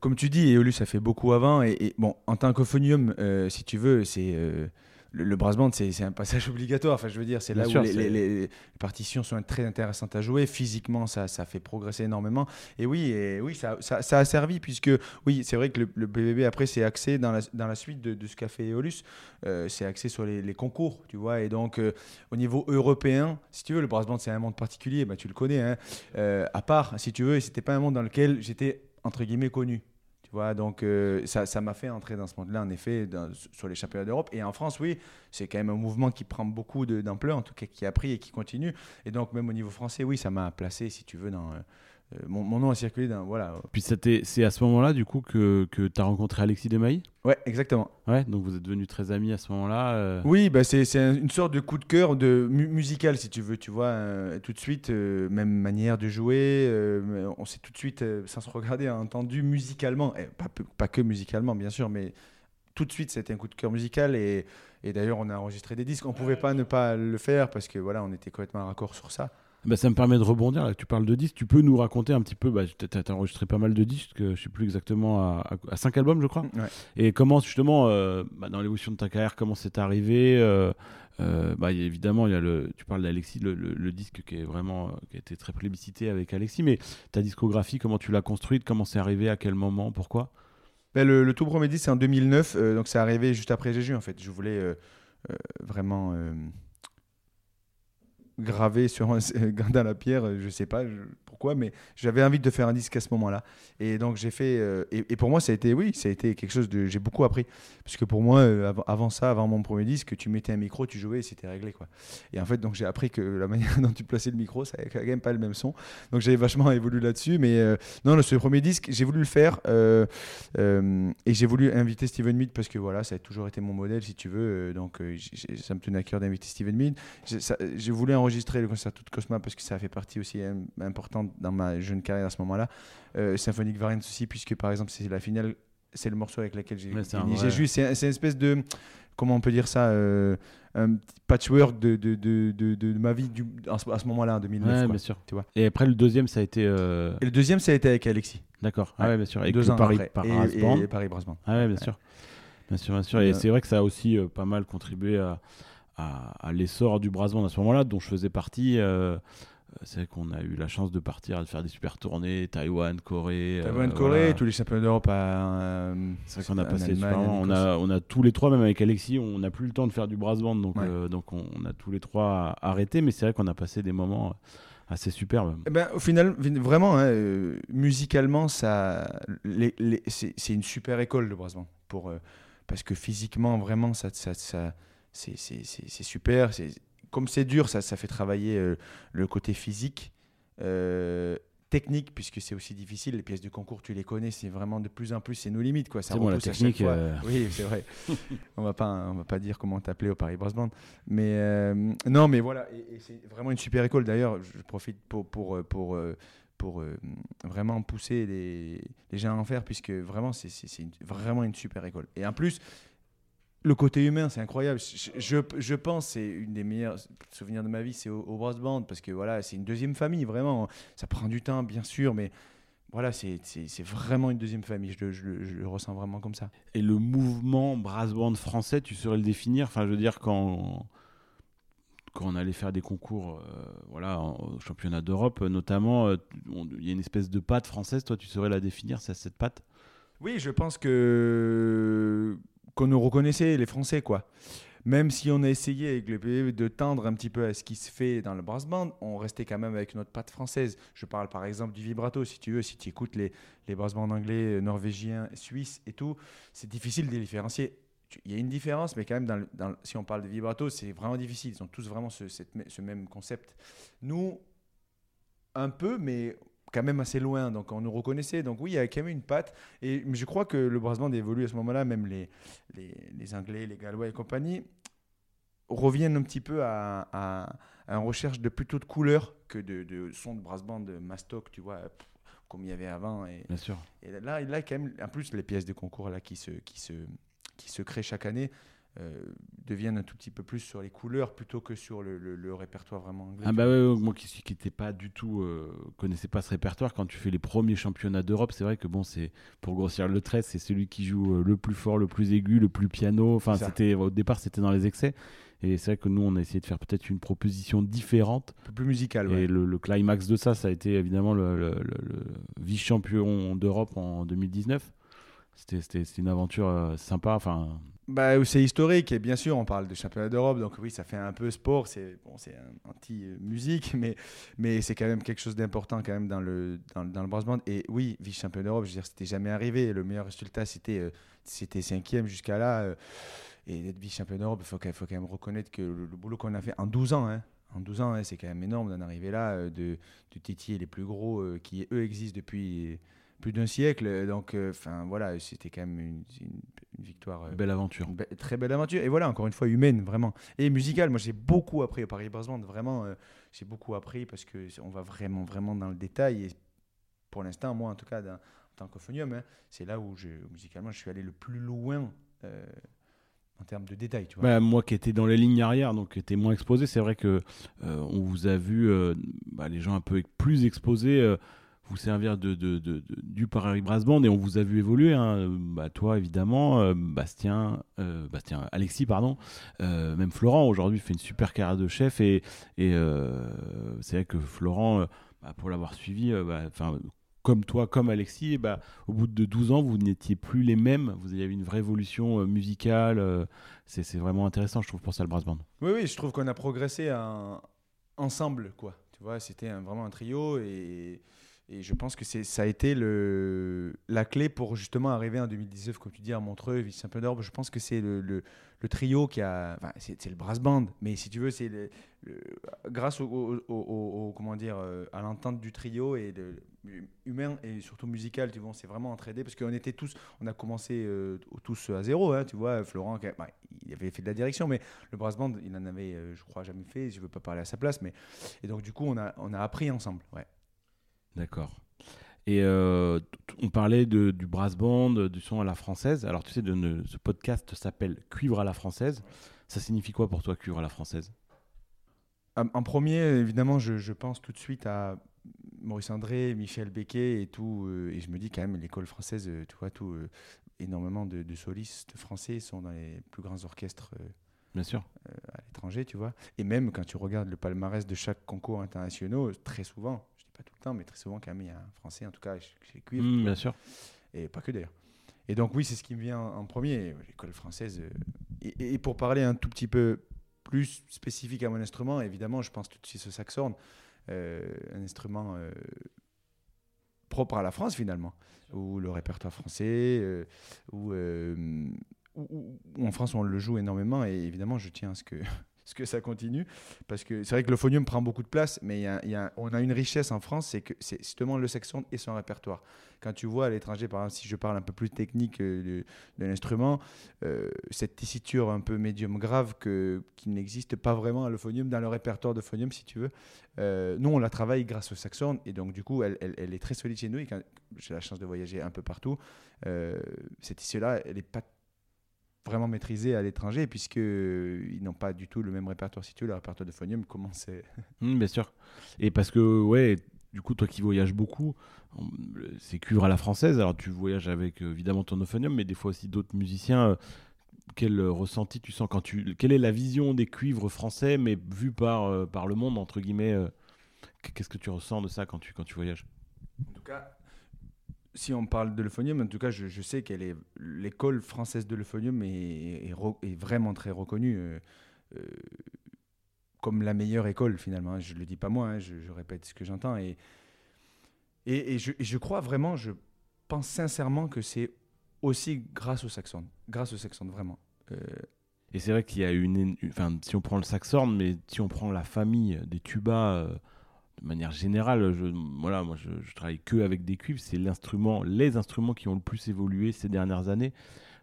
comme tu dis, Eolus a fait beaucoup avant. Et, bon, en tant qu'ophonium, si tu veux, c'est le, le brass band, c'est un passage *laughs* obligatoire. Enfin, je veux dire, c'est là où les, partitions sont très intéressantes à jouer. Physiquement, ça, ça fait progresser énormément. Et oui, et oui ça, ça, a servi, puisque, oui, c'est vrai que le, BBB, après, c'est axé dans la, dans la suite de, ce qu'a fait Eolus. Euh, c'est axé sur les, concours, tu vois. Et donc, euh, au niveau européen, si tu veux, le brass band, c'est un monde particulier. Bah, tu le connais, hein. Euh, à part, si tu veux, et c'était pas un monde dans lequel j'étais, entre guillemets, connu donc euh, ça m'a fait entrer dans ce monde-là, en effet, sur les championnats d'Europe. Et en France, oui, c'est quand même un mouvement qui prend beaucoup d'ampleur, en tout cas qui a pris et qui continue. Et donc, même au niveau français, oui, ça m'a placé, si tu veux, dans, euh, mon, mon nom a circulé dans. Voilà. Puis c'était- c'est à ce moment-là, du coup, que, que tu as rencontré Alexis Desmailly? Ouais, exactement. Ouais, donc vous êtes devenus très amis à ce moment-là. euh. Oui, bah c'est c'est un- une sorte de coup de cœur de mu- musical, si tu veux. Tu vois, euh, tout de suite, euh, même manière de jouer. euh, on s'est tout de suite, euh, sans se regarder, entendu musicalement. Et pas, pas que musicalement, bien sûr, mais tout de suite, c'était un coup de cœur musical. Et, et d'ailleurs, on a enregistré des disques. On pouvait pas ne pas le faire parce que voilà, on était complètement raccord sur ça. Bah, ça me permet de rebondir, là, tu parles de disques. Tu peux nous raconter un petit peu, bah, tu as, enregistré pas mal de disques, euh, je sais plus exactement, à, à, 5 albums, je crois. Ouais. Et comment, justement, euh, bah, dans l'évolution de ta carrière, comment c'est arrivé euh, euh, bah, y a- Évidemment, il y a le, tu parles d'Alexis, le, le- le disque qui, est vraiment, euh, qui a été très plébiscité avec Alexis, mais ta discographie, comment tu l'as construite Comment c'est arrivé À quel moment Pourquoi? Ben, le, le tout premier disque, c'est en 2009, euh, donc c'est arrivé juste après Jésus en fait. Je voulais vraiment graver sur un, *laughs* dans la pierre, euh, je sais pas je- pourquoi, mais j'avais envie de faire un disque à ce moment-là. Et donc j'ai fait, euh, et, pour moi ça a été, oui, ça a été quelque chose de, j'ai beaucoup appris, parce que pour moi, euh, avant, avant ça, avant mon premier disque, tu mettais un micro, tu jouais et c'était réglé quoi. Et en fait, donc j'ai appris que la manière *laughs* dont tu plaçais le micro, ça n'avait quand même pas le même son. Donc j'ai vachement évolué là-dessus, mais euh, non, ce premier disque, j'ai voulu le faire. et j'ai voulu inviter Steven Mead parce que voilà, ça a toujours été mon modèle, si tu veux. donc ça me tenait à cœur d'inviter Steven Mead. J'ai voulu enregistrer le concerto de Cosma parce que ça fait partie aussi euh, importante dans ma jeune carrière à ce moment-là. Euh, Symphonic Variants aussi, puisque par exemple, c'est la finale, c'est le morceau avec lequel j'ai Ouais, c'est juste, une espèce de. Comment on peut dire ça euh, Un petit patchwork de, de, de, de, de ma vie du, à ce, moment-là, en 2009. Ouais, quoi. bien sûr. tu vois. Et après, le deuxième, ça a été. euh, Et le deuxième, ça a été avec Alexis. D'accord. Ah Ouais. bien sûr. Avec deux ans Paris, après. par et, et Paris Brass Band. Ah ouais, bien sûr. Bien sûr, bien sûr. Et c'est vrai que ça a aussi euh, pas mal contribué à, à, à l'essor du brass band à ce moment-là, dont je faisais partie. euh, c'est vrai qu'on a eu la chance de partir, de faire des super tournées, Taïwan, Corée. euh, Taïwan, Corée, voilà. tous les championnats d'Europe à. euh, C'est vrai qu'on a passé Allemagne, on a, on a tous les trois, même avec Alexis, on n'a plus le temps de faire du brass band, donc, Ouais. euh, donc on, on a tous les trois arrêté, mais c'est vrai qu'on a passé des moments assez superbes. Eh ben, au final, vraiment, hein, musicalement, ça, les- les- c'est c'est une super école le brass band. Pour, euh, parce que physiquement, vraiment, ça, ça, ça, c'est super. Comme c'est dur, ça, ça fait travailler euh, le côté physique. euh, technique puisque c'est aussi difficile. Les pièces de concours tu les connais c'est vraiment de plus en plus c'est nos limites quoi. Ça C'est bon, la technique, euh, oui c'est vrai. *laughs* On va pas on va pas dire comment t'appeler au Paris Brass Band. Mais euh, non mais voilà et, et c'est vraiment une super école. D'ailleurs je profite pour pour pour pour euh, vraiment pousser les, les gens à en faire puisque vraiment c'est vraiment une super école. Et en plus le côté humain, c'est incroyable. Je, je, je pense c'est une des meilleurs souvenirs de ma vie, c'est au, au Brass Band parce que voilà, c'est une deuxième famille vraiment. Ça prend du temps, bien sûr, mais voilà, c'est vraiment une deuxième famille. Je, le- je ressens vraiment comme ça. Et le mouvement brass band français, tu saurais le définir? Enfin, je veux dire, quand, quand on allait faire des concours euh, voilà, au championnat d'Europe, euh, notamment, euh, il y a une espèce de patte française, toi, tu saurais la définir, c'est cette patte Oui, je pense que qu'on nous reconnaissait les Français quoi. Même si on a essayé avec le PV de tendre un petit peu à ce qui se fait dans le brass band, on restait quand même avec notre patte française. Je parle par exemple du vibrato, si tu veux, si tu écoutes les, les brass bands anglais, euh, norvégiens, suisses et tout, c'est difficile de les différencier. Il y a une différence, mais quand même, si on parle de vibrato, c'est vraiment difficile. Ils ont tous vraiment ce même concept. Nous, un peu, mais quand même assez loin. Donc on nous reconnaissait. Donc oui, il y a quand même une patte. Et je crois que le brass band évolue à ce moment-là. Même les, les, les Anglais, les Gallois et compagnie reviennent un petit peu à, à, à une recherche de plutôt de couleurs que de, de sons de brass band de mastoc, tu vois, comme il y avait avant. Et, Bien sûr. et là, là, quand même, en plus, les pièces de concours là, qui, se, qui, se, qui se créent chaque année euh, deviennent un tout petit peu plus sur les couleurs plutôt que sur le, le- le répertoire vraiment anglais. Ah bah ouais, ouais, moi qui n'étais pas du tout euh, connaissais pas ce répertoire quand tu fais les premiers championnats d'Europe c'est vrai que bon c'est pour grossir le trait c'est celui qui joue euh, le plus fort le plus aigu le plus piano enfin c'était au départ c'était dans les excès et c'est vrai que nous on a essayé de faire peut-être une proposition différente un peu plus musical. ouais. et le, le climax de ça ça a été évidemment le, vice-champion d'Europe en 2019 c'était une aventure euh, sympa enfin Bah, c'est historique et bien sûr on parle de championnat d'Europe donc oui ça fait un peu sport c'est bon c'est un anti musique mais mais c'est quand même quelque chose d'important quand même dans le dans, dans le brass band et oui vice champion d'Europe je veux dire c'était jamais arrivé. Le meilleur résultat c'était euh, c'était cinquième jusqu'à là euh, et d'être vice champion d'Europe il faut, faut quand même reconnaître que le, boulot qu'on a fait en 12 ans hein, en 12 ans, hein, c'est quand même énorme d'en arriver là, euh, de, de tétier les plus gros qui, eux, existent depuis plus d'un siècle. Donc, euh, enfin voilà, c'était quand même une, une- une victoire. euh, Belle aventure. be- très belle aventure. Et voilà, encore une fois, humaine, vraiment. Et musicale, moi j'ai beaucoup appris au Paris Brass Band, vraiment, euh, j'ai beaucoup appris parce que on va vraiment, vraiment dans le détail. Et pour l'instant, moi en tout cas, dans- en tant qu'ophonium, hein, c'est là où je, musicalement je suis allé le plus loin euh, en termes de détail. Tu vois. Bah, moi qui étais dans les lignes arrière, donc qui était moins exposé, c'est vrai que euh, on vous a vu euh, bah, les gens un peu plus exposés euh, vous servir de, du Paris Brass Band et on vous a vu évoluer. hein. Bah, toi évidemment, euh, Bastien, euh, Bastien, Alexis pardon, euh, même Florent aujourd'hui fait une super carrière de chef et, euh, c'est vrai que Florent, euh, bah, pour l'avoir suivi, euh, bah, enfin comme toi, comme Alexis, bah, au bout de 12 ans, vous n'étiez plus les mêmes. Vous avez une vraie évolution euh, musicale. euh, c'est vraiment intéressant, je trouve, pour ça, le brass band. Oui, oui, je trouve qu'on a progressé en- ensemble, quoi. Tu vois, c'était vraiment un trio et, et je pense que ça a été la clé pour justement arriver en 2019, comme tu dis, à Montreux, ville saint d'Orbe. Je pense que c'est le, trio qui a. Enfin, c'est, le brass band, mais si tu veux, c'est grâce au, comment dire, euh, à l'entente du trio et humain et surtout musical, tu vois, on s'est vraiment entraidé parce qu'on était tous, on a commencé euh, tous à zéro, hein, tu vois. Florent, bah, il avait fait de la direction, mais le brass band, il en avait, euh, je crois, jamais fait. Je veux pas parler à sa place, mais et donc du coup, on a, on a appris ensemble. Ouais. D'accord. Et euh, on parlait de, du brass band, du son à la française. Alors, tu sais, de, ce podcast s'appelle Cuivre à la française. Ça signifie quoi pour toi, cuivre à la française? En en premier, évidemment, je, je pense tout de suite à Maurice André, Michel Becquet et tout. euh, et je me dis quand même, l'école française, euh, tu vois, tout, euh, énormément de, de solistes français sont dans les plus grands orchestres euh, Bien sûr. à l'étranger, tu vois. Et même quand tu regardes le palmarès de chaque concours international, très souvent, pas tout le temps, mais très souvent quand même, il y a un français, en tout cas, chez Cuivre, Mm, vois. bien sûr. et pas que d'ailleurs. Et donc oui, c'est ce qui me vient en, premier, l'école française. euh, et, et pour parler un tout petit peu plus spécifique à mon instrument, évidemment, je pense tout de suite au saxhorn, euh, un instrument euh, propre à la France finalement, où le répertoire français, euh, euh, où- où en France on le joue énormément, et évidemment je tiens à ce que, ce que ça continue, parce que c'est vrai que le phonium prend beaucoup de place, mais on a une richesse en France, c'est que justement le saxhorn et son répertoire. Quand tu vois à l'étranger, par exemple, si je parle un peu plus technique euh, de, l'instrument, euh, cette tessiture un peu médium grave qui n'existe pas vraiment à l'euphonium, dans le répertoire de phonium, si tu veux, euh, nous, on la travaille grâce au saxhorn, et donc du coup, elle, est très solide chez nous, et quand j'ai la chance de voyager un peu partout, cette issue-là, elle n'est pas vraiment maîtrisée à l'étranger, puisqu'ils n'ont pas du tout le même répertoire, si tu veux, le répertoire de phonium, comment c'est... *laughs* Mm, bien sûr. Et parce que, ouais, du coup, toi qui voyages beaucoup, c'est cuivre à la française. Alors, tu voyages avec euh, évidemment ton euphonium, mais des fois aussi d'autres musiciens. euh, Quel euh, ressenti tu sens quand tu. Quelle est la vision des cuivres français, mais vue par, euh, par le monde, entre guillemets euh, Qu'est-ce que tu ressens de ça quand tu, quand tu voyages? En tout cas, si on parle de l'euphonium, en tout cas, je, sais qu'elle est l'école française de l'euphonium est, vraiment très reconnue euh, euh, comme la meilleure école finalement. Je le dis pas moi, hein, je, répète ce que j'entends et et, je, crois vraiment, je pense sincèrement que c'est aussi grâce au saxon, grâce au saxon vraiment. Euh, Et c'est vrai qu'il y a une, Enfin, si on prend le saxhorn, mais si on prend la famille des tubas de manière générale, je, voilà, moi je, travaille que avec des cuivres. C'est l'instrument, les instruments qui ont le plus évolué ces dernières années.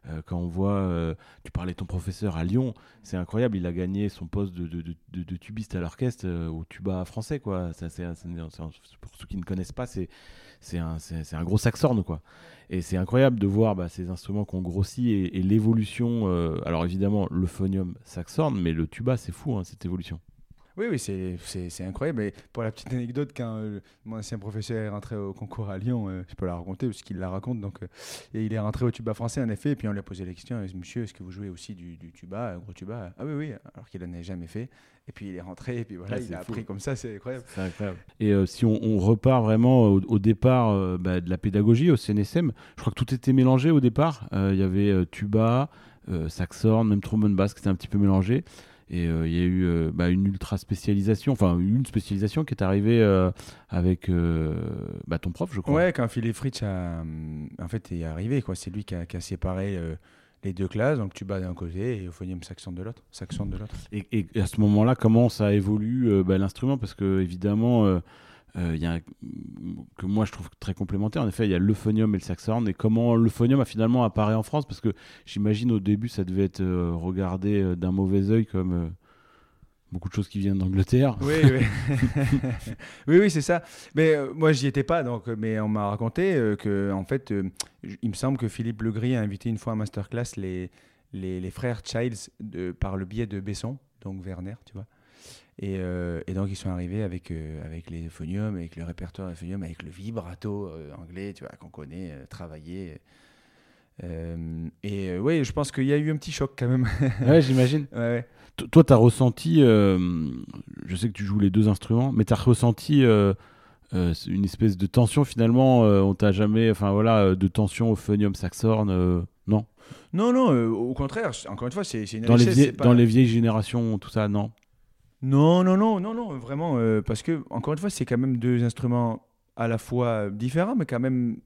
Euh, quand on voit, euh, tu parlais de ton professeur à Lyon, c'est incroyable. Il a gagné son poste de, tubiste à l'orchestre euh, au tuba français, quoi. Pour ceux qui ne connaissent pas, c'est un, gros saxhorn, quoi. Et c'est incroyable de voir bah, ces instruments qui ont grossi et, et l'évolution. alors évidemment, le phonium saxhorn, mais le tuba, c'est fou, hein, cette évolution. Oui, oui, c'est- incroyable. Et pour la petite anecdote, quand euh, mon ancien professeur est rentré au concours à Lyon, euh, je peux la raconter parce qu'il la raconte. Donc, euh, et il est rentré au tuba français, en effet. Et puis on lui a posé la question Monsieur, est-ce que vous jouez aussi du, du tuba, un gros tuba? Ah oui, oui, alors qu'il n'en avait jamais fait. Et puis il est rentré, et puis voilà, Ouais, il a fou. appris comme ça, c'est incroyable. Incroyable. Et si on, on repart vraiment au, au départ bah, de la pédagogie au CNSM, je crois que tout était mélangé au départ. Il y avait tuba, saxhorn, même trombone basse qui était un petit peu mélangé. Et euh, il y a eu euh, bah, une ultra spécialisation, enfin une spécialisation qui est arrivée euh, avec bah, ton prof, je crois. Ouais, quand Philippe Fritsch a, hum, en fait, est arrivé, quoi. C'est lui qui a, qui a séparé les deux classes, donc tuba d'un côté et euphonium saxon de l'autre. Saxon de l'autre. Et, et à ce moment-là, comment ça évolue bah, l'instrument? Parce que évidemment, un- que moi je trouve très complémentaire. En effet, il y a l'euphonium et le saxhorn. Et comment l'euphonium a finalement apparaît en France? Parce que j'imagine au début, ça devait être euh, regardé euh, d'un mauvais œil comme euh, beaucoup de choses qui viennent d'Angleterre. Oui, oui. *laughs* c'est ça. Mais euh, moi, j'y étais pas, donc, euh, mais on m'a raconté euh, que, en fait, euh, il me semble que Philippe Legris a invité une fois à masterclass les, les, frères Childs par le biais de Besson, donc Werner, tu vois. Et, euh, et donc, ils sont arrivés avec, euh, avec les euphoniums, avec le répertoire euphonium, avec le vibrato euh, anglais, tu vois, qu'on connaît, travaillé. Et oui, je pense qu'il y a eu un petit choc quand même. *laughs* ouais, j'imagine. ouais, ouais. T- Toi, tu as ressenti, je sais que tu joues les deux instruments, mais tu as ressenti une espèce de tension finalement. on t'a jamais, enfin voilà, de tension euphonium saxhorn, euh, non? Non, non, au contraire, encore une fois, c'est une dans les, vieilles, pas- dans les vieilles générations, tout ça, non? Non, non, non, non, non, vraiment, euh, parce que, encore une fois, c'est quand même deux instruments à la fois différents, mais quand même,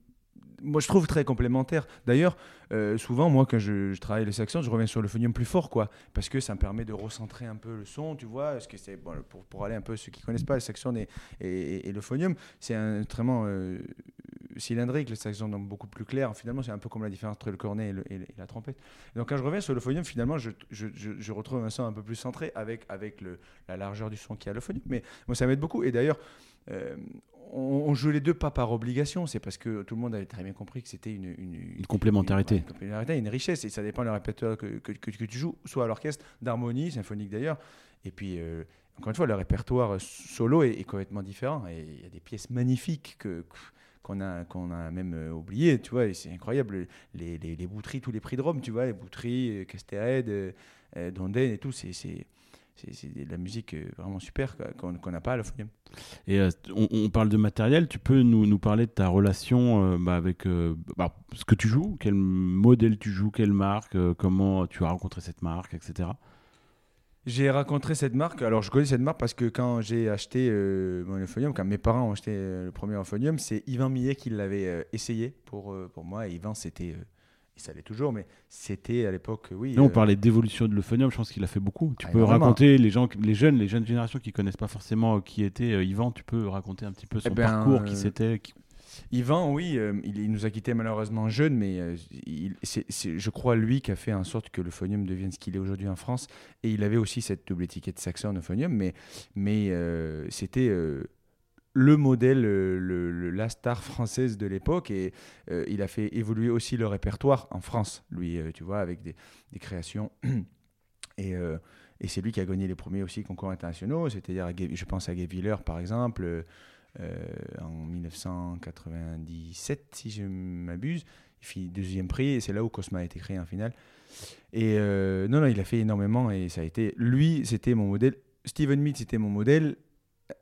moi, je trouve très complémentaires. D'ailleurs, euh, souvent, moi, quand je, travaille les saxons, je reviens sur le phonium plus fort, quoi, parce que ça me permet de recentrer un peu le son, tu vois, parce que c'est, pour, pour aller un peu, ceux qui connaissent pas le saxon et, et, et le phonium, c'est un instrument euh, cylindrique, le saxon, donc beaucoup plus clair. Finalement, c'est un peu comme la différence entre le cornet et, le- et le- et la trompette. Et donc, quand je reviens sur le phonium, finalement, je, je, je, je retrouve un son un peu plus centré avec, avec le, la largeur du son qu'il y a le phonium. Mais moi, ça m'aide beaucoup. Et d'ailleurs, euh, on, on joue les deux pas par obligation, c'est parce que tout le monde avait très bien compris que c'était une, une, Une complémentarité. Une, complémentarité, une richesse. Et ça dépend du répertoire que, que, que- que tu joues, soit à l'orchestre, d'harmonie, symphonique d'ailleurs. Et puis, euh, encore une fois, le répertoire solo est, est complètement différent. Et il y a des pièces magnifiques que. Qu'on a, qu'on a même euh, oublié, tu vois, c'est incroyable, les, les, les bouteries, tous les prix de Rome, tu vois, les bouteries, euh, Castered, euh, euh, Donden et tout, c'est, c'est, de la musique vraiment super qu'on qu'on n'a pas à l'euphonium. Et on, parle de matériel, tu peux nous, nous parler de ta relation bah, avec bah, ce que tu joues, quel modèle tu joues, quelle marque, comment tu as rencontré cette marque, etc. J'ai rencontré cette marque. Alors, je connais cette marque parce que quand j'ai acheté euh, mon euphonium, quand mes parents ont acheté euh, le premier euphonium, c'est Yvan Millet qui l'avait euh, essayé pour, pour moi. Et Yvan, c'était. et ça l'est toujours, mais c'était à l'époque, oui. Là, on parlait d'évolution de l'euphonium, je pense qu'il a fait beaucoup. Tu Ah, peux énormément. raconter, les, gens, les jeunes, les jeunes générations qui connaissent pas forcément qui était Yvan, tu peux raconter un petit peu son Eh ben, parcours, qui c'était. qui- Yvan, oui, euh, il, nous a quittés malheureusement jeune, mais euh, c'est, je crois, lui qui a fait en sorte que l'euphonium devienne ce qu'il est aujourd'hui en France. Et il avait aussi cette double étiquette saxon euphonium, mais, mais euh, c'était le modèle, le, le- la star française de l'époque. Et il a fait évoluer aussi le répertoire en France, lui, tu vois, avec des, créations. *clears throat* Et, c'est lui qui a gagné les premiers aussi concours internationaux, c'est-à-dire, je pense à Gay Wheeler, par exemple. Euh, en 1997, si je m'abuse. Il fit deuxième prix et c'est là où Cosma a été créé en finale. Et euh, non, non, il a fait énormément et ça a été. Lui, c'était mon modèle. Steven Mead, c'était mon modèle,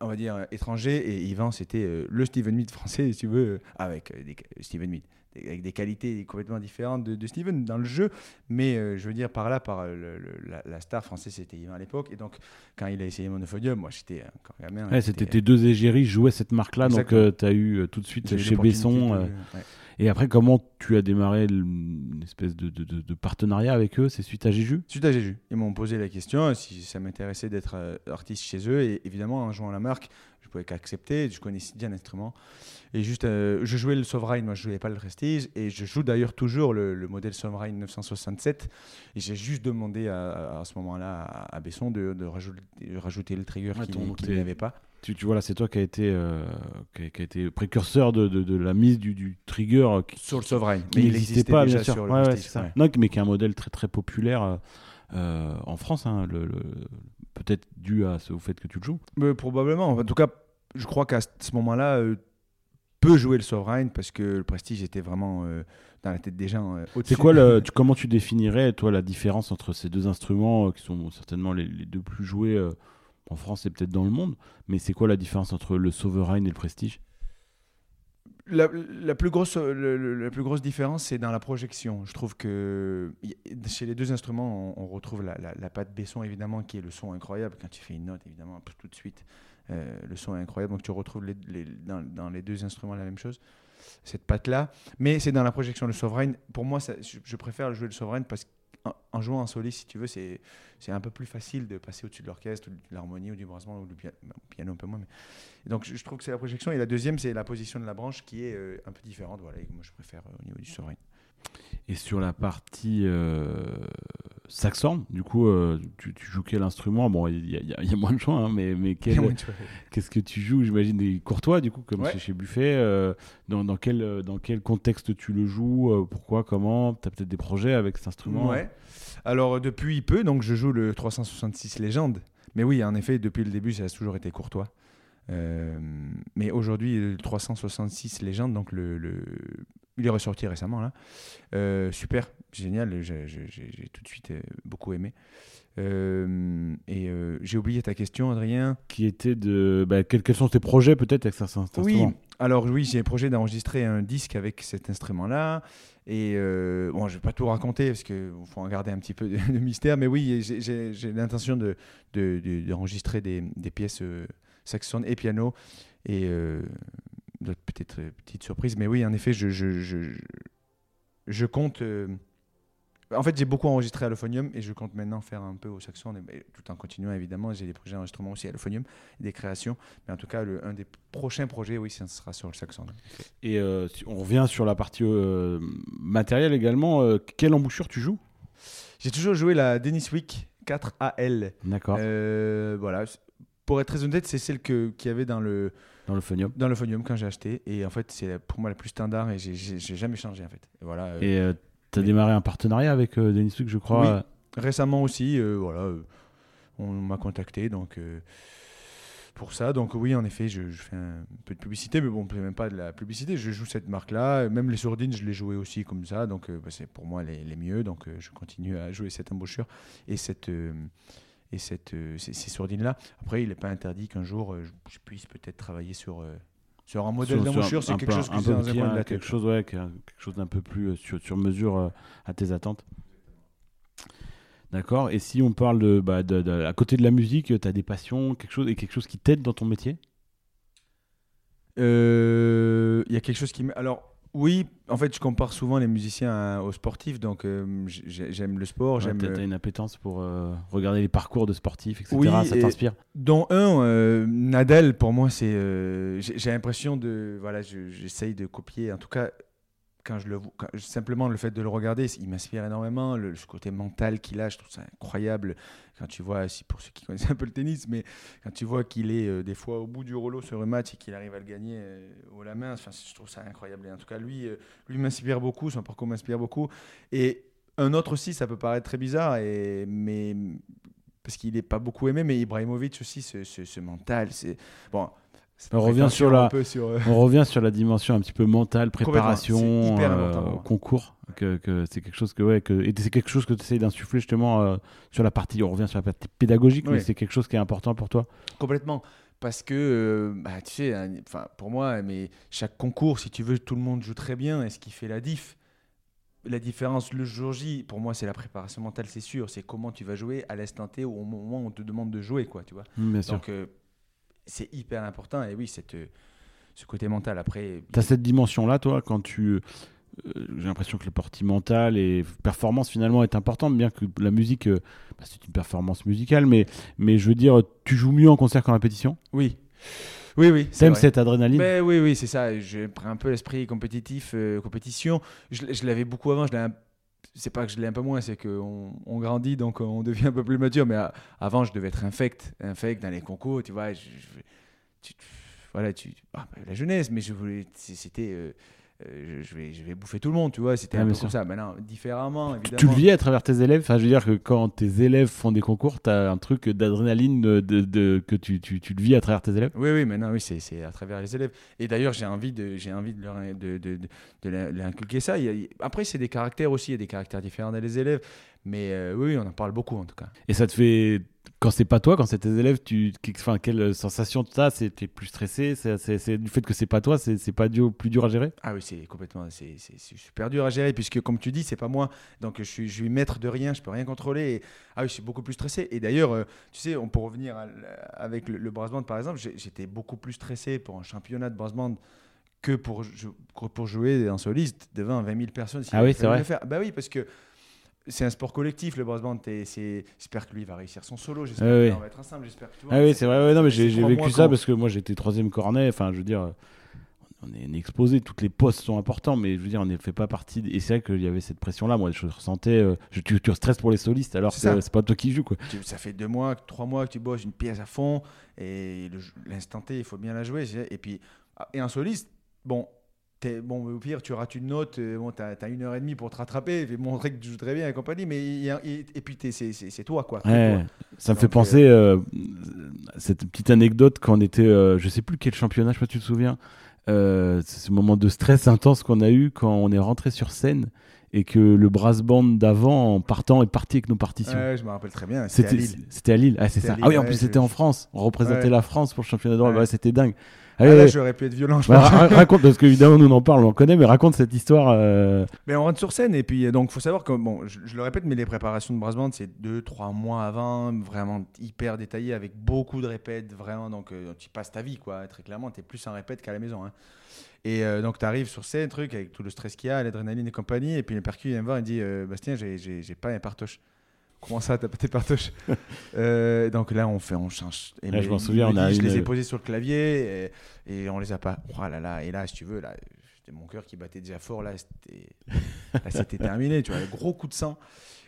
on va dire, euh, étranger. Et Yvan, c'était le Steven Mead français, si tu veux, avec des, Steven Mead. Avec des qualités complètement différentes de, de Steven dans le jeu, mais euh, je veux dire par là, par euh, le- le- la, la star française, c'était Yvan à l'époque, et donc quand il a essayé mon euphonium, moi j'étais encore gamin. Ouais, j'étais- c'était tes deux égéries jouaient cette marque-là, donc Exactement. tu as eu euh, tout de suite chez Besson. de- euh, ouais. et après, comment tu as démarré une espèce de, de- partenariat avec eux? C'est suite à Jéju Suite à Jéju, ils m'ont posé la question si ça m'intéressait d'être euh, artiste chez eux. Et évidemment, en jouant la marque, je pouvais qu'accepter. Je connaissais bien l'instrument. Et juste, euh, je jouais le Sovereign, moi je jouais pas le Prestige. Et je joue d'ailleurs toujours le, le modèle Sovereign 967. Et j'ai juste demandé à, ce moment-là à, à Besson de, de rajouter, de rajouter le trigger Ouais, qu'il n'avait pas. tu, tu vois là, c'est toi qui a été, euh, qui, a, qui a été précurseur de, de- de la mise du, du trigger euh, qui, Sur le Sovereign. qui Mais il n'existait existait pas, déjà bien sûr. sur le Ouais, ça. ouais. Non, mais qui est un modèle très très populaire euh, euh, en France, hein, le- le- peut-être dû à ce, au fait que tu le joues. Mais probablement. En tout cas, je crois qu'à ce moment-là, euh, peut jouer le Sovereign parce que le Prestige était vraiment euh, dans la tête des gens. euh. C'est quoi le, tu- comment tu définirais toi la différence entre ces deux instruments euh, qui sont certainement les, les deux plus joués en France et peut-être dans le monde, mais c'est quoi la différence entre le Sovereign et le Prestige? La, plus grosse, le- le- la plus grosse différence, c'est dans la projection. Je trouve que chez les deux instruments, on, retrouve la, la, la patte Besson, évidemment, qui est le son incroyable. Quand tu fais une note, évidemment, tout de suite, euh, le son est incroyable. Donc tu retrouves dans, les deux instruments la même chose. cette patte-là. Mais c'est dans la projection de Sovereign. Pour moi, je, préfère jouer le Sovereign parce qu'en en jouant en soliste, si tu veux, c'est un peu plus facile de passer au-dessus de l'orchestre, de l'harmonie, ou du brassement, ou du pia- piano un peu moins. Donc je, je trouve que c'est la projection. Et la deuxième, c'est la position de la branche qui est euh, un peu différente. Voilà, et moi je préfère euh, au niveau du Sovereign. Et sur la partie euh, saxon, du coup, tu, tu joues quel instrument? Bon, il y, a- y y moins de choix, hein, mais, mais quel- *laughs* qu'est-ce que tu joues? J'imagine des courtois, du coup, comme Ouais. chez Buffet. dans, dans, quel, dans quel contexte tu le joues? Pourquoi? Comment? Tu as peut-être des projets avec cet instrument? Ouais. Alors depuis peu, donc je joue le 366 Légende. Mais oui, en effet, depuis le début, ça a toujours été courtois. Euh, mais aujourd'hui, le 366 Légende, donc le, le- il est ressorti récemment là. Euh, super, génial. J'ai tout de suite euh, beaucoup aimé. Euh, et euh, j'ai oublié ta question, Adrien. Qui était de. Bah, quels, quels sont tes projets peut-être avec cet cet Oui, instrument alors oui, j'ai le projet d'enregistrer un disque avec cet instrument-là. Et euh, bon, je vais pas tout raconter parce qu'il faut en garder un petit peu de, de mystère. Mais oui, j'ai- l'intention de, de- de- d'enregistrer des, des pièces saxophones et piano. Et euh, peut-être euh, petites surprises. Mais oui, en effet, je, je, je, je- compte. euh, en fait, j'ai beaucoup enregistré à l'Euphonium et je compte maintenant faire un peu au saxophone, tout en continuant évidemment. J'ai des projets d'enregistrement aussi à l'Euphonium, des créations. Mais en tout cas, le, un des prochains projets, oui, ça sera sur le saxophone. Et euh, on revient sur la partie euh, matérielle également. euh, quelle embouchure tu joues? J'ai toujours joué la Dennis Wick 4AL. D'accord. Voilà. Pour être très honnête, c'est celle que- qu'il y avait dans le, Dans le phonium. dans le phonium quand j'ai acheté. Et en fait, c'est pour moi la plus standard et j'ai- jamais changé en fait. Et voilà. euh, Et euh, tu as mais- démarré un partenariat avec euh, Denis Wick, je crois. Oui. euh, Récemment aussi, voilà, on m'a contacté donc pour ça. Donc oui, en effet, je, je fais un peu de publicité, mais bon, même pas de la publicité. Je joue cette marque-là. Même les sourdines, je les jouais aussi comme ça. Donc bah, c'est pour moi les, les mieux. Donc je continue à jouer cette embouchure et cette et cette euh, ces, ces sourdines-là. Après, il n'est pas interdit qu'un jour euh, je, puisse peut-être travailler sur euh, sur un modèle d'embouchure. C'est quelque peu- chose que un peu dans un qui coin de la quelque tête. chose, ouais, qui quelque chose d'un peu plus sur, sur mesure euh, à tes attentes. D'accord. Et si on parle de, bah, de- de- à côté de la musique, tu as des passions, quelque chose et quelque chose qui t'aide dans ton métier? Euh, Il y a quelque chose qui. Alors, oui, en fait, je compare souvent les musiciens à- aux sportifs, donc euh, j'ai- j'aime le sport, Ouais, j'aime... T'as t'as une appétence pour euh, regarder les parcours de sportifs, etc. Oui, ça et- t'inspire? Dont un, euh, Nadal, pour moi, c'est... euh, j'ai l'impression de... Voilà, je- j'essaye de copier, en tout cas, quand je le simplement le fait de le regarder, il m'inspire énormément, le, ce côté mental qu'il a, je trouve ça incroyable. Quand tu vois, si pour ceux qui connaissent un peu le tennis, mais quand tu vois qu'il est euh, des fois au bout du rouleau sur un match et qu'il arrive à le gagner euh, haut la main, enfin, je trouve ça incroyable. Et en tout cas, lui, euh, lui m'inspire beaucoup, son parcours m'inspire beaucoup. Et un autre aussi, ça peut paraître très bizarre, et, mais parce qu'il n'est pas beaucoup aimé, mais Ibrahimovic aussi, ce, ce- ce mental, c'est bon. On revient sur la- sur, euh, On revient sur la dimension un petit peu mentale, *laughs* préparation, euh, concours. Que, que c'est quelque chose que ouais, que, et c'est quelque chose que tu essayes d'insuffler justement euh, sur la partie. On revient sur la partie pédagogique, mais c'est quelque chose qui est important pour toi. Complètement. Parce que, bah, tu sais, hein, enfin, pour moi, mais chaque concours, si tu veux, tout le monde joue très bien. Et ce qui fait la diff, la différence le jour J, pour moi, c'est la préparation mentale, c'est sûr. C'est comment tu vas jouer à l'instant T ou au moment où on te demande de jouer, quoi, tu vois. Bien sûr. Donc, c'est hyper important. Et oui, cette, euh, ce côté mental. Après, Tu as cette dimension-là, toi, quand tu. euh, J'ai l'impression que le parti mental et performance finalement est importante, bien que la musique, euh, bah, c'est une performance musicale, mais, mais je veux dire, tu joues mieux en concert qu'en répétition? oui. Oui, oui. c'est T'aimes cette adrénaline? Ben oui, oui, c'est ça. Je prends un peu l'esprit compétitif, euh, compétition. Je, l'avais beaucoup avant. Je l'ai un- C'est pas que je l'ai un peu moins, c'est qu'on on grandit, donc on devient un peu plus mature. Mais avant, je devais être infect, infect dans les concours, tu vois. voilà, tu, ah, ben, la jeunesse, mais je voulais, c'était, euh, euh, je, vais, je vais bouffer tout le monde, tu vois. C'était Ouais, un peu bien comme sûr. ça. Maintenant, différemment, Tu- évidemment. Tu le vis à travers tes élèves? Enfin, je veux dire que quand tes élèves font des concours, tu as un truc d'adrénaline de, que tu, tu, tu le vis à travers tes élèves? Oui, oui, maintenant, oui, c'est à travers les élèves. Et d'ailleurs, j'ai envie de, j'ai envie de leur, de, de, de, ça. Il y a- après, c'est des caractères aussi, il y a des caractères différents dans les élèves. Mais euh, oui, on en parle beaucoup en tout cas. Et ça te fait. Quand c'est pas toi, quand c'est tes élèves, tu, enfin, quelle sensation tu as t'es plus stressé? C'est du fait que c'est pas toi, c'est pas dur, plus dur à gérer? Ah oui, c'est complètement, c'est super dur à gérer puisque comme tu dis, c'est pas moi, donc je suis, je suis maître de rien, je peux rien contrôler. Et, ah oui, je suis beaucoup plus stressé. Et d'ailleurs, euh, tu sais, on peut revenir à avec le, le brass band par exemple. J'étais beaucoup plus stressé pour un championnat de brass band que pour, pour jouer en soliste devant 20 000 personnes. ah oui, c'est vrai. Faire. Bah oui, parce que c'est un sport collectif, le brass band. J'espère que lui va réussir son solo. J'espère ah qu'on va être ensemble. J'espère Ah oui, c'est vrai. non, mais j'ai vécu ça parce que moi j'étais troisième cornet. Enfin, je veux dire, on est, exposé. Toutes les postes sont importants, mais je veux dire, on ne fait pas partie. Et c'est vrai qu'il y avait cette pression-là. Moi, je ressentais. Euh, je, tu, tu stresses pour les solistes alors que c'est pas toi qui joues. Quoi. ça fait deux mois, trois mois que tu bosses une pièce à fond et l'instant T, il faut bien la jouer. Et puis, ah, et un soliste, bon, bon, au pire, tu rates une note, euh, bon, tu as, une heure et demie pour te rattraper et montrer que tu joues très bien et compagnie, mais et, puis c'est toi, quoi. ça me fait penser, euh, euh, cette petite anecdote quand on était, je sais plus quel championnat, je sais pas si tu te souviens, c'est ce moment de stress intense qu'on a eu quand on est rentré sur scène et que le brass band d'avant, en partant, est parti avec nos partitions. je me rappelle très bien. C'était à Lille. C'était à Lille, ah, c'est ça. ah oui, en plus, c'était en France. On représentait la France pour le championnat d'Europe. c'était dingue. Ah, ah j'aurais pu être violent. Je bah, raconte, parce qu'évidemment, nous en parle, on en connaît, mais raconte cette histoire. Euh. Mais on rentre sur scène, et puis donc, faut savoir que, bon, je, le répète, mais les préparations de brass band, c'est 2-3 mois avant, vraiment hyper détaillé, avec beaucoup de répètes, vraiment. Donc, euh, tu passes ta vie, quoi, très clairement. Tu es plus en répète qu'à la maison. Hein. Et euh, donc, tu arrives sur scène, truc, avec tout le stress qu'il y a, l'adrénaline et compagnie, et puis le percu, il vient me voir et dit Bastien, j'ai pas un partoche. Comment ça, t'as pas tes partoches *laughs* euh, Donc là, on fait, on change. Et je m'en souviens, on a je les ai posés sur le clavier et, et, on les a pas. Oh là là, et là, si tu veux, là, c'était mon cœur qui battait déjà fort. Là, c'était *laughs* terminé. Tu vois, le gros coup de sang.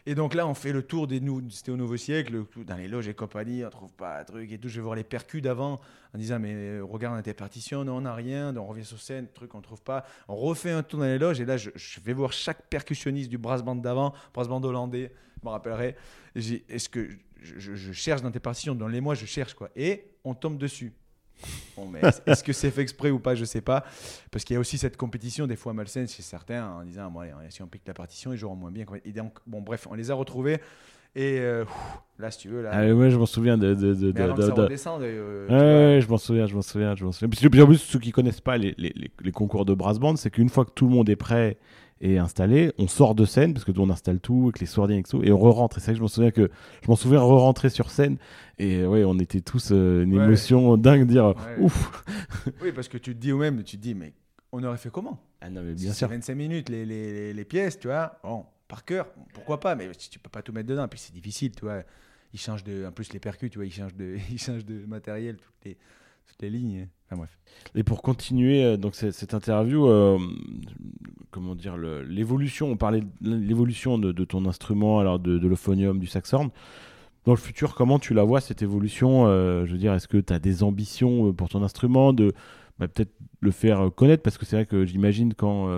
Et donc là, on fait le tour des nous, c'était au Nouveau Siècle, dans les loges et compagnie, on trouve pas un truc et tout. Je vais voir les percus d'avant en disant mais euh, regarde, on a tes partitions, non, on n'a rien. Donc on revient sur scène, truc, on trouve pas. On refait un tour dans les loges et là, je, vais voir chaque percussionniste du brass band d'avant, brass band hollandais, je me rappellerai. Est-ce que je, cherche dans tes partitions, dans les mois, je cherche quoi. Et on tombe dessus. Est-ce que c'est fait exprès ou pas Je sais pas. Parce qu'il y a aussi cette compétition, des fois malsaine chez certains, en disant bon, si on pique la partition, ils joueront moins bien. Et donc, bon, bref, on les a retrouvés. Et euh, là, si tu veux, là. Ah, ouais, je m'en souviens de. de, de, de. Redescende, euh, ouais, je m'en souviens, je m'en souviens, je m'en souviens. Puis, en plus, ceux qui connaissent pas les, les, les, concours de brass band, c'est qu'une fois que tout le monde est prêt et installé, on sort de scène parce que on installe tout avec les sourdiens et tout, et on re-rentre. Et c'est vrai que je m'en souviens que je m'en souviens re-rentrer sur scène et ouais, on était tous euh, une émotion dingue, dire ouf. oui, parce que tu te dis même, tu te dis mais on aurait fait comment? Ah non, mais bien sûr. 25 minutes les, les, les, pièces, tu vois. Bon, par cœur, pourquoi pas, mais tu peux pas tout mettre dedans, puis c'est difficile, tu vois. Ils changent de, en plus les percus, tu vois, ils changent de, *laughs* ils changent de matériel toutes les, toutes les lignes. Enfin bref. Et pour continuer euh, donc cette, interview, euh, comment dire, l'évolution, on parlait de l'évolution de, ton instrument, alors de, de l'euphonium, du saxhorn. Dans le futur, comment tu la vois cette évolution euh, Je veux dire, est-ce que tu as des ambitions pour ton instrument, de bah, peut-être le faire connaître Parce que c'est vrai que j'imagine quand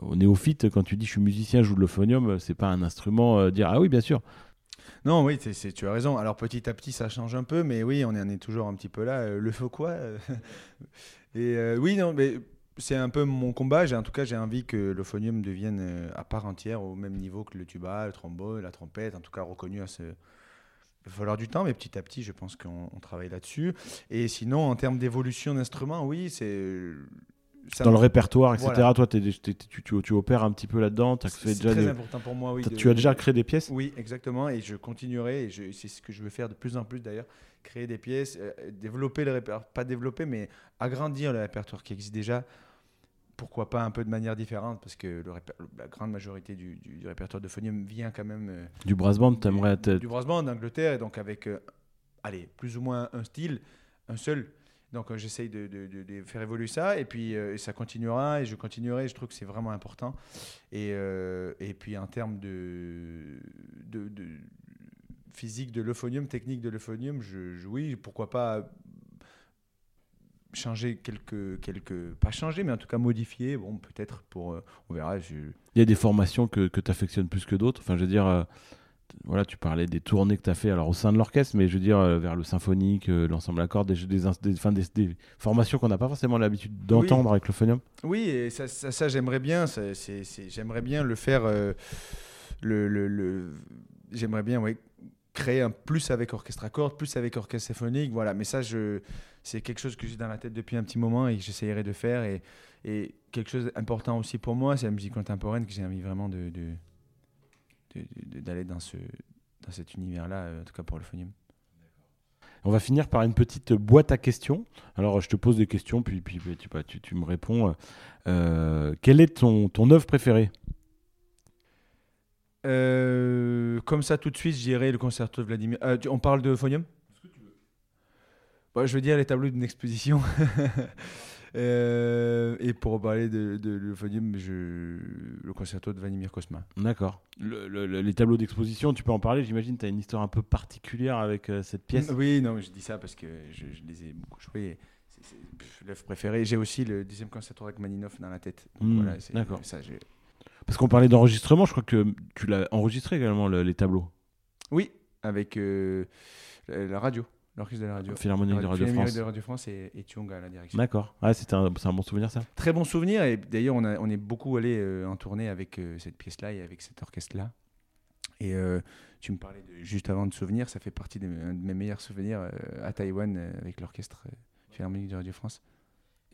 au néophyte, quand tu dis je suis musicien, je joue de l'euphonium, c'est pas un instrument dire ah oui, bien sûr. Non, oui, tu as raison. Alors petit à petit, ça change un peu, mais oui, on on est toujours un petit peu là. le feu quoi *laughs* Et oui, non, mais c'est un peu mon combat. J'ai, en tout cas, j'ai envie que le phonium devienne euh, à part entière, au même niveau que le tuba, le trombone, la trompette, en tout cas reconnu à ce. Il va falloir du temps, mais petit à petit, je pense qu'on travaille là-dessus. Et sinon, en termes d'évolution d'instruments, oui, c'est. Dans le répertoire, etc. Toi, tu, tu, opères un petit peu là-dedans. C'est très important pour moi, oui. Tu as déjà créé des pièces? Oui, exactement. Et je continuerai. Et c'est ce que je veux faire de plus en plus d'ailleurs créer des pièces, euh, développer le répertoire, pas développer, mais agrandir le répertoire qui existe déjà pourquoi pas un peu de manière différente parce que le la grande majorité du, répertoire de phonium vient quand même euh, du brass band t'aimerais du, du brass band d'Angleterre et donc avec euh, allez plus ou moins un style un seul donc euh, j'essaye de, faire évoluer ça et puis ça continuera et je continuerai je trouve que c'est vraiment important et, et puis en termes de, physique de l'euphonium technique de l'euphonium oui pourquoi pas changer quelques, quelques, pas changer, mais en tout cas modifier. Bon, peut-être pour, euh, on verra. Il y a des formations que, que tu affectionnes plus que d'autres. Enfin, je veux dire, euh, voilà, tu parlais des tournées que tu as fait alors au sein de l'orchestre, mais je veux dire, euh, vers le symphonique, l'ensemble à cordes, des, des, des, des, formations qu'on n'a pas forcément l'habitude d'entendre avec le phonium. Oui, et ça, ça, j'aimerais bien, j'aimerais bien le faire. le, le, le j'aimerais bien, oui, créer un plus avec orchestre à cordes, plus avec orchestre symphonique, voilà. Mais ça, je, c'est quelque chose que j'ai dans la tête depuis un petit moment et que j'essayerai de faire. Et, et quelque chose d'important aussi pour moi, c'est la musique contemporaine que j'ai envie vraiment de, d'aller dans, ce, dans cet univers-là, en tout cas pour le phonium. On va finir par une petite boîte à questions. Alors, je te pose des questions, puis, puis tu, tu, tu me réponds. Euh, quelle est ton, ton œuvre préférée? Euh, Comme ça, tout de suite, je dirais le concerto de Vladimir. Euh, tu- on parle de phonium Bah, Je veux dire les tableaux d'une exposition. *laughs* Euh, et pour parler de, de l'euphonium, je... le concerto de Vladimir Kosma. D'accord. Le- le- le- les tableaux d'exposition, tu peux en parler J'imagine tu as une histoire un peu particulière avec euh, cette pièce. Oui, non, mais je dis ça parce que je, je les ai beaucoup joués. C'est l'œuvre préférée. J'ai aussi le dixième concerto avec Maninov dans la tête. Donc Hmm, voilà, d'accord. Ça, Parce qu'on parlait d'enregistrement, je crois que tu l'as enregistré également, le- les tableaux. Oui, avec euh, la la radio, l'orchestre de la radio. Philharmonique de Radio France. de Radio France et, et Thiong à la direction. D'accord. Ah, c'est un, c'est un bon souvenir ça Très bon souvenir et d'ailleurs on, a- on est beaucoup allé euh, en tournée avec euh, cette pièce-là et avec cet orchestre-là. Et euh, tu me parlais de, juste avant de souvenirs, ça fait partie de, mes- un de mes meilleurs souvenirs à Taïwan avec l'orchestre Philharmonique de Radio France.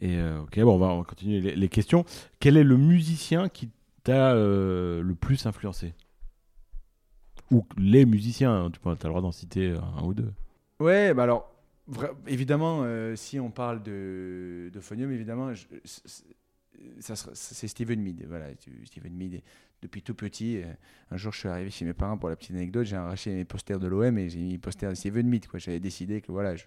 Et ok, bon, on va, on va continuer les, les questions. Quel est le musicien qui t'a le plus influencé? Ou les musiciens, hein, tu as le droit d'en citer un ou deux. Ouais, bah alors, évidemment, euh, si on parle de, de phonium, évidemment, c'est Steven Mead. Voilà, Steven Mead, depuis tout petit, euh, un jour je suis arrivé chez mes parents pour la petite anecdote, j'ai arraché mes posters de l'OM et j'ai mis poster de Steven Mead. J'avais décidé que voilà, je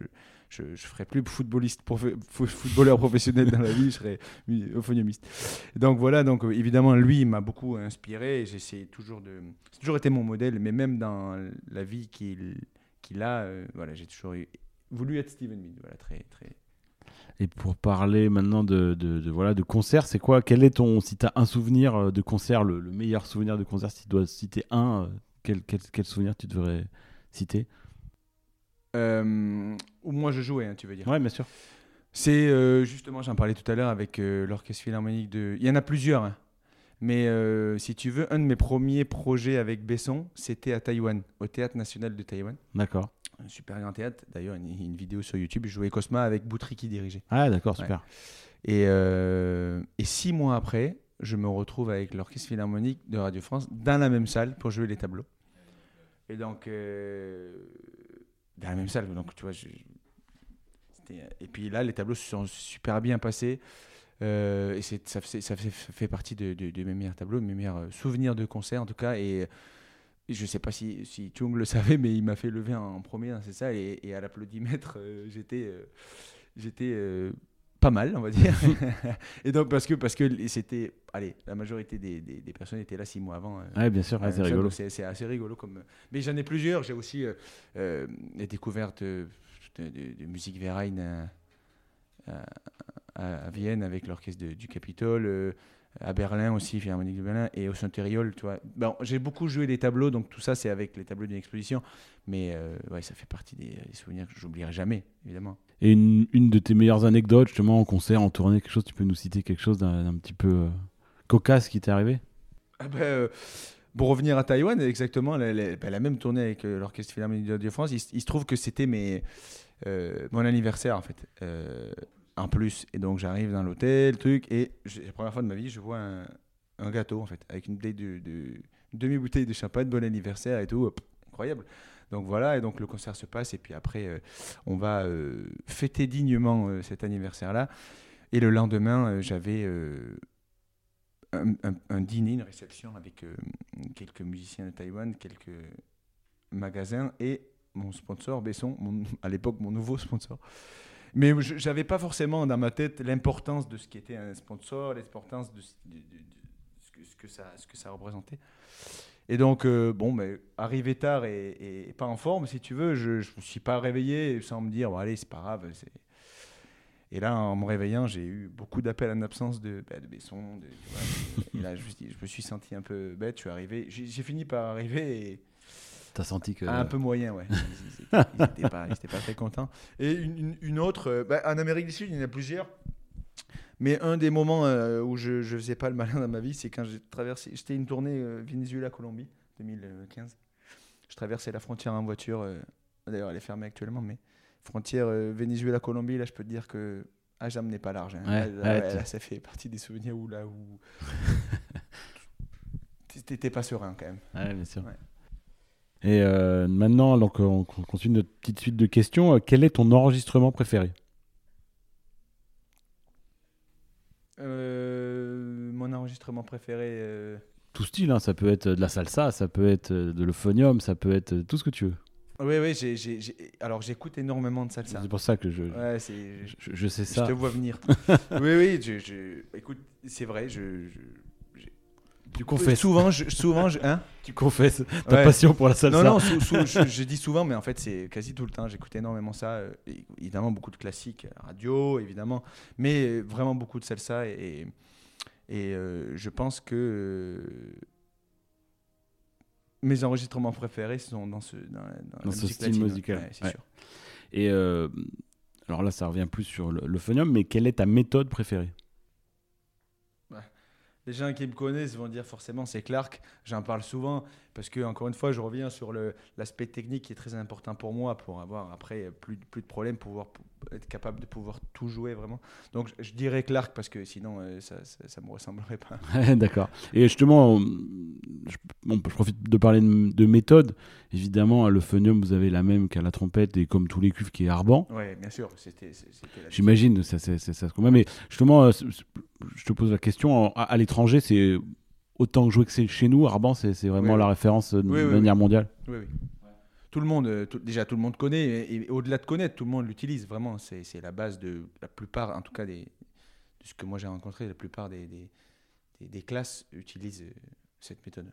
je, je ferais plus footballeur professionnel dans la vie, je serais euphoniumiste. Donc voilà, donc euh, évidemment, lui, m'a beaucoup inspiré j'essaie toujours de. C'est toujours été mon modèle, mais même dans la vie qu'il qu'il a, euh, voilà, j'ai toujours eu- voulu être Steven Mead. Voilà, très, très. Et pour parler maintenant de, de, de- voilà, de concert, c'est quoi Quel est ton. Si tu as un souvenir euh, de concert, le, le meilleur souvenir de concert, si tu dois citer un, euh, quel, quel, quel souvenir tu devrais citer? Euh, où moi je jouais, hein, tu veux dire. Ouais, bien sûr. C'est euh, justement, j'en parlais tout à l'heure avec euh, l'Orchestre Philharmonique de. Il y en a plusieurs, hein. Mais euh, si tu veux, un de mes premiers projets avec Besson, c'était à Taïwan, au Théâtre National de Taïwan. D'accord. Un super grand théâtre. D'ailleurs, une, une vidéo sur YouTube, je jouais Cosma avec Boutry qui dirigeait. Ah, d'accord, Ouais. super. Et, euh, et six mois après, je me retrouve avec l'Orchestre Philharmonique de Radio France dans la même salle pour jouer les tableaux. Et donc, euh, dans la même salle, donc tu vois, je- et puis là, les tableaux se sont super bien passés. Euh, et c'est- ça, fait- ça ça partie de, de- de mes meilleurs tableaux, de mes meilleurs euh, souvenirs de concert en tout cas. Et, je sais pas si, si Chung le *laughs* savait, mais il m'a fait lever en, premier dans cette salle. Et, et à l'applaudimètre, euh, j'étais euh, j'étais euh, pas mal, on va dire. *laughs* et donc, parce que, parce que c'était. Allez, la majorité des, des- des personnes étaient là six mois avant. Ouais, bien sûr, c'est ça, rigolo. C'est c'est assez rigolo. Comme... Mais j'en ai plusieurs. J'ai aussi des découvertes de, de- de musique Verein à, Vienne avec l'orchestre du Capitole. euh, à Berlin aussi, Philharmonique de Berlin, et au Saint-Ériol, tu vois. Bon, j'ai beaucoup joué les tableaux, donc tout ça, c'est avec les tableaux d'une exposition. Mais euh, ouais, ça fait partie des, des souvenirs que j'oublierai jamais, évidemment. Et une, une de tes meilleures anecdotes, justement, en concert, en tournée, quelque chose, tu peux nous citer quelque chose d'un petit peu euh, cocasse qui t'est arrivé? Ah ben, euh, pour revenir à Taïwan, exactement, la, la- ben, la même tournée avec euh, l'Orchestre Philharmonique de France, il, il se trouve que c'était mes, euh, mon anniversaire, en fait, euh, en plus. Et donc, j'arrive dans l'hôtel, truc, et la première fois de ma vie, je vois un, gâteau, en fait, avec une de, demi-bouteille de champagne, bon anniversaire et tout, incroyable. Donc voilà, et donc le concert se passe, et puis après, euh, on va euh, fêter dignement euh, cet anniversaire-là. Et le lendemain, j'avais un, dîner, une réception avec quelques musiciens de Taïwan, quelques magasins et mon sponsor, Besson, à l'époque mon nouveau sponsor. Mais je n'avais pas forcément dans ma tête l'importance de ce qui était un sponsor, l'importance de, ce- que, ça, ce que ça représentait. Et donc, euh, bon, mais arrivé tard et, pas en forme, si tu veux, je ne me suis pas réveillé sans me dire, bon, allez, c'est pas grave. Et là, en me réveillant, j'ai eu beaucoup d'appels en absence de, bah, de Besson. là, je, me suis- senti un peu bête. Je suis arrivé, j'ai fini par arriver et T'as senti que. un peu moyen, ouais. Ils- n'étaient pas, très contents. Et une, autre, euh, bah, en Amérique du Sud, il y en a plusieurs. Mais un des moments euh, où je ne faisais pas le malin dans ma vie, c'est quand j'ai traversé. J'étais une tournée euh, Venezuela-Colombie, 2015. Je traversais la frontière en voiture. euh, D'ailleurs, elle est fermée actuellement, mais frontière Venezuela-Colombie, là, je peux te dire que. Ah, j'amenais pas large. hein. Ouais, Là, ouais, là, tu- là, ça fait partie des souvenirs où là où. *laughs* T'étais pas serein quand même. Ouais, bien sûr. Ouais. Et euh, maintenant, donc, on on continue notre petite suite de questions. Euh, Quel est ton enregistrement préféré? Euh, mon enregistrement préféré. euh, Tout style, hein, ça peut être de la salsa, ça peut être de l'euphonium, ça peut être tout ce que tu veux. Oui, oui, j'ai, j'ai- j'ai- alors j'écoute énormément de salsa. C'est pour ça que je, Ouais, c'est. je, je sais Je ça. te vois venir. *laughs* oui, oui, je, je- écoute, c'est vrai, je. J'ai- Tu confesses. Souvent, je, souvent, je, hein Tu confesses ta Ouais. passion pour la salsa. Non, non, sou- sou- je, je dis souvent, mais en fait, c'est quasi tout le temps. J'écoute énormément ça. euh, évidemment, beaucoup de classiques, euh, radio, évidemment, mais euh, vraiment beaucoup de salsa. Et, et euh, je pense que mes enregistrements préférés sont dans ce, dans, dans la Dans ce style musical, Ouais, c'est ouais. sûr. Et euh, alors là, ça revient plus sur le- l'euphonium, mais quelle est ta méthode préférée? Les gens qui me connaissent vont dire forcément c'est Clark. J'en parle souvent parce que encore une fois, je reviens sur l'aspect technique qui est très important pour moi pour avoir après plus, plus de problèmes, pouvoir pou- être capable de pouvoir tout jouer vraiment. Donc je, je dirais Clark parce que sinon euh, ça, ça, ça me ressemblerait pas. *laughs* D'accord. Et justement, on- je, profite de parler de, de méthode. Évidemment, à l'euphonium, vous avez la même qu'à la trompette et comme tous les cuivres qui est Arban. Ouais, bien sûr, J'imagine, ça, c'est ça, ça se combat. Mais justement, euh, je te pose la question, à, à l'étranger, c'est autant joué que c'est chez nous. Arban, c'est vraiment Oui, la référence de Oui, oui, manière mondiale. Oui, oui. Tout le monde, euh, tout- déjà tout le monde connaît, et, et au-delà de connaître, tout le monde l'utilise vraiment. C'est la base de la plupart, en tout cas des, de ce que moi j'ai rencontré, la plupart des, des, des- des classes utilisent euh, cette méthode.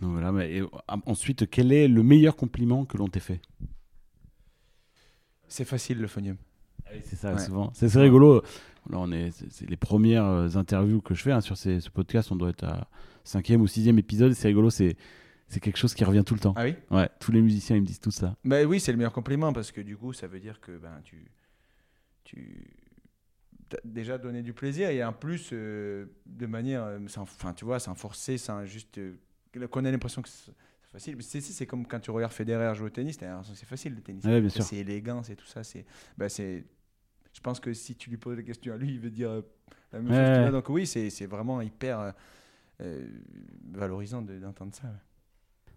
Donc voilà, mais, et, ah, ensuite, quel est le meilleur compliment que l'on t'ait fait? C'est facile le phonium. C'est ça, Ouais. souvent. C'est c'est rigolo. Là, on est, c'est les premières euh, interviews que je fais hein, sur ces, ce podcast. On doit être à cinquième ou sixième épisode. C'est rigolo, c'est c'est quelque chose qui revient tout le temps. Ah oui? Ouais, tous les musiciens ils me disent tout ça. Bah oui, c'est le meilleur compliment parce que du coup, ça veut dire que ben, tu, tu as déjà donné du plaisir et en plus, euh, de manière, euh, sans, enfin, tu vois, sans forcer, sans juste euh, qu'on ait l'impression que c'est facile. C'est c'est comme quand tu regardes Federer jouer au tennis, t'as l'impression que c'est facile le tennis. Ouais. C'est élégant, c'est tout ça. C'est, bah, c'est, je pense que si tu lui poses la question à lui, il veut dire euh, la même Ouais, chose. que ouais. toi. Donc oui, c'est vraiment hyper euh, euh, valorisant de- d'entendre ça. ouais.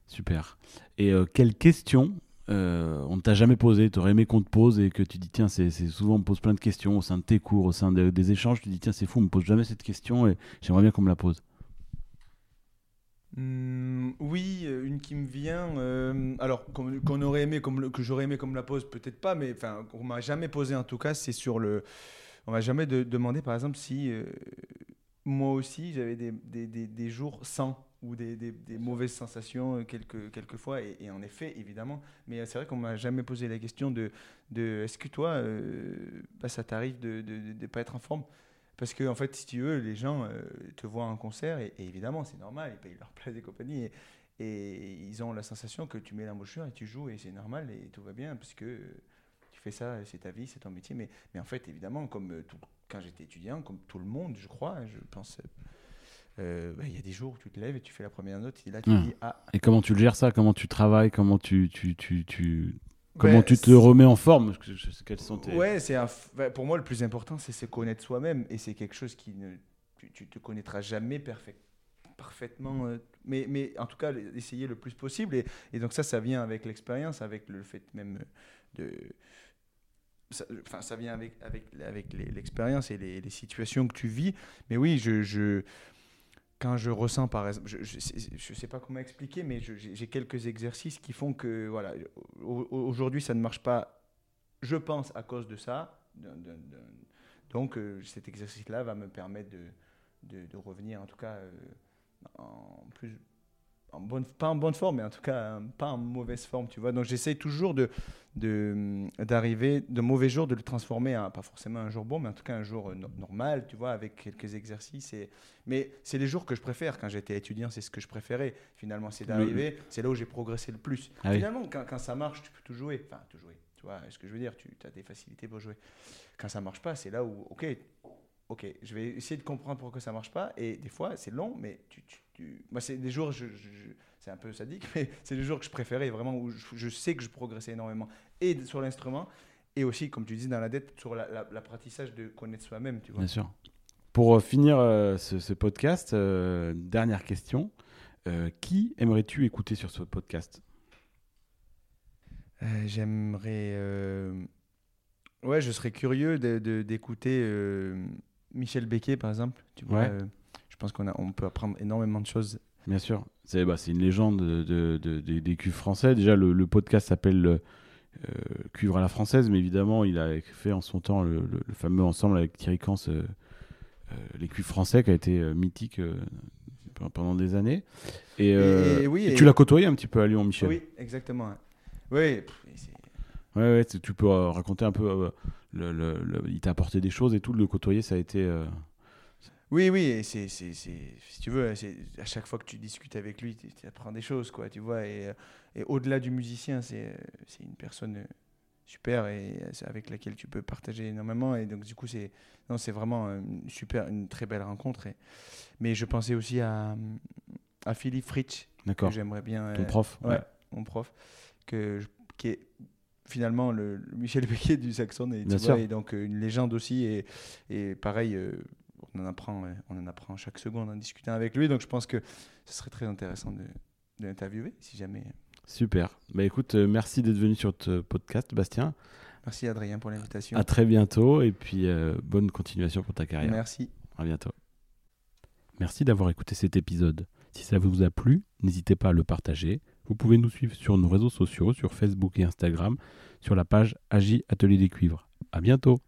Super. Et euh, quelle question on ne t'a jamais posée, tu aurais aimé qu'on te pose et que tu dis tiens, c'est c'est- souvent on me pose plein de questions au sein de tes cours, au sein de- des échanges, tu dis tiens, c'est fou, on me pose jamais cette question et j'aimerais bien qu'on me la pose. Hmm, oui, euh, une qui me vient. euh, alors, qu'on aurait aimé, comme le- que j'aurais aimé comme la pose, peut-être pas, mais enfin, qu'on m'a jamais posé en tout cas, c'est sur le. On m'a jamais de- demandé, par exemple, si euh, moi aussi j'avais des, des, des- des jours sans ou des, mauvaises sensations quelques, quelques fois, et, et en effet, évidemment. Mais c'est vrai qu'on m'a jamais posé la question de, de est-ce que toi, euh, bah, ça t'arrive de ne pas être en forme? Parce que, en fait, si tu veux, les gens euh, te voient en concert, et, et évidemment, c'est normal, ils payent leur *laughs* place et compagnie, et, et ils ont la sensation que tu mets l'embouchure et tu joues, et c'est normal, et tout va bien, parce que tu fais ça, c'est ta vie, c'est ton métier. Mais, mais en fait, évidemment, comme euh, tout- quand j'étais étudiant, comme tout le monde, je crois, je pense, euh, bah, il y a des jours où tu te lèves et tu fais la première note, et là, tu Hum. dis, ah, Et comment tu le gères ça? Comment tu travailles? Comment tu, tu, tu, tu- comment tu te remets en forme quelles sont tes... Ouais, c'est f- bah, pour moi le plus important, c'est se connaître soi-même et c'est quelque chose qui ne tu, tu te connaîtras jamais parfait, parfaitement, euh, mais, mais en tout cas essayer le plus possible et, et donc ça, ça vient avec l'expérience, avec le fait même de ça, enfin, ça vient avec, avec, avec l'expérience et les, les situations que tu vis. Mais oui, je, je, quand je ressens, par exemple, je ne sais, pas comment expliquer, mais j'ai quelques exercices qui font que, voilà, au- au- aujourd'hui, ça ne marche pas, je pense, à cause de ça. donc, euh, cet exercice-là va me permettre de, de, de revenir, en tout cas, euh, en plus. En bonne, pas en bonne forme, mais en tout cas, euh, pas en mauvaise forme, tu vois. Donc, j'essaie toujours de, de, d'arriver de mauvais jours, de le transformer en, pas forcément un jour bon, mais en tout cas un jour euh, no- normal, tu vois, avec quelques exercices. Et... Mais c'est les jours que je préfère. Quand j'étais étudiant, c'est ce que je préférais. Finalement, c'est d'arriver, c'est là où j'ai progressé le plus. Ah oui. Finalement, quand, quand ça marche, tu peux tout jouer. Enfin, tout jouer. Tu vois ce que je veux dire Tu as des facilités pour jouer. Quand ça marche pas, c'est là où, ok, ok, je vais essayer de comprendre pourquoi ça marche pas. Et des fois, c'est long, mais tu, tu, tu- moi, c'est des jours, je, je- je- c'est un peu sadique, *laughs* mais c'est les jours que je préférais vraiment où je, je sais que je progressais énormément et sur l'instrument et aussi, comme tu dis, dans la dette, sur la- la- l'apprentissage de connaître soi-même, tu vois. Bien sûr. Pour euh, finir euh, ce, ce podcast, euh, dernière question. Euh, qui aimerais-tu écouter sur ce podcast? Euh, J'aimerais. euh, Ouais, je serais curieux de- de- d'écouter euh, Michel Becquet, par exemple. Tu vois, Ouais. euh, je pense qu'on a- on peut apprendre énormément de choses. Bien sûr. C'est bah, une légende de, de- de- des- cuivres français. Déjà, le, le podcast s'appelle euh, Cuivre à la française, mais évidemment, il a fait en son temps le, le- le fameux ensemble avec Thierry Cans, euh, euh, les cuivres français, qui a été mythique pe- pendant des années. Et, et oui, et et- tu l'as côtoyé un petit peu à Lyon, Michel? Oui, exactement. Oui, Ouais, ouais, tu peux raconter un peu. Le, le- le- il t'a apporté des choses et tout. Le côtoyer, ça a été. euh, Oui, oui, et c'est, c'est, c'est- si tu veux, c'est, à chaque fois que tu discutes avec lui, tu tu apprends des choses, quoi, tu vois. Et, euh, et au-delà du musicien, c'est, euh, c'est une personne super et c'est avec laquelle tu peux partager énormément. Et donc, du coup, c'est, non, c'est vraiment une super, une très belle rencontre. et- mais je pensais aussi à, à Philippe Fritsch, que D'accord. j'aimerais bien. Ton euh, prof. ouais, mon prof, que je- qui est finalement le, le Michel Becquet du saxon et, tu Bien vois, sûr. et donc euh, une légende aussi et, et pareil euh, on en apprend on en apprend chaque seconde en discutant avec lui donc je pense que ce serait très intéressant de, de l'interviewer si jamais Super. Bah écoute, euh, merci d'être venu sur ce podcast, Bastien. merci Adrien pour l'invitation À très bientôt et puis euh, bonne continuation pour ta carrière. merci À bientôt. Merci d'avoir écouté cet épisode. Si ça vous a plu, n'hésitez pas à le partager. Vous pouvez nous suivre sur nos réseaux sociaux, sur Facebook et Instagram, sur la page Agi Atelier des Cuivres. À bientôt.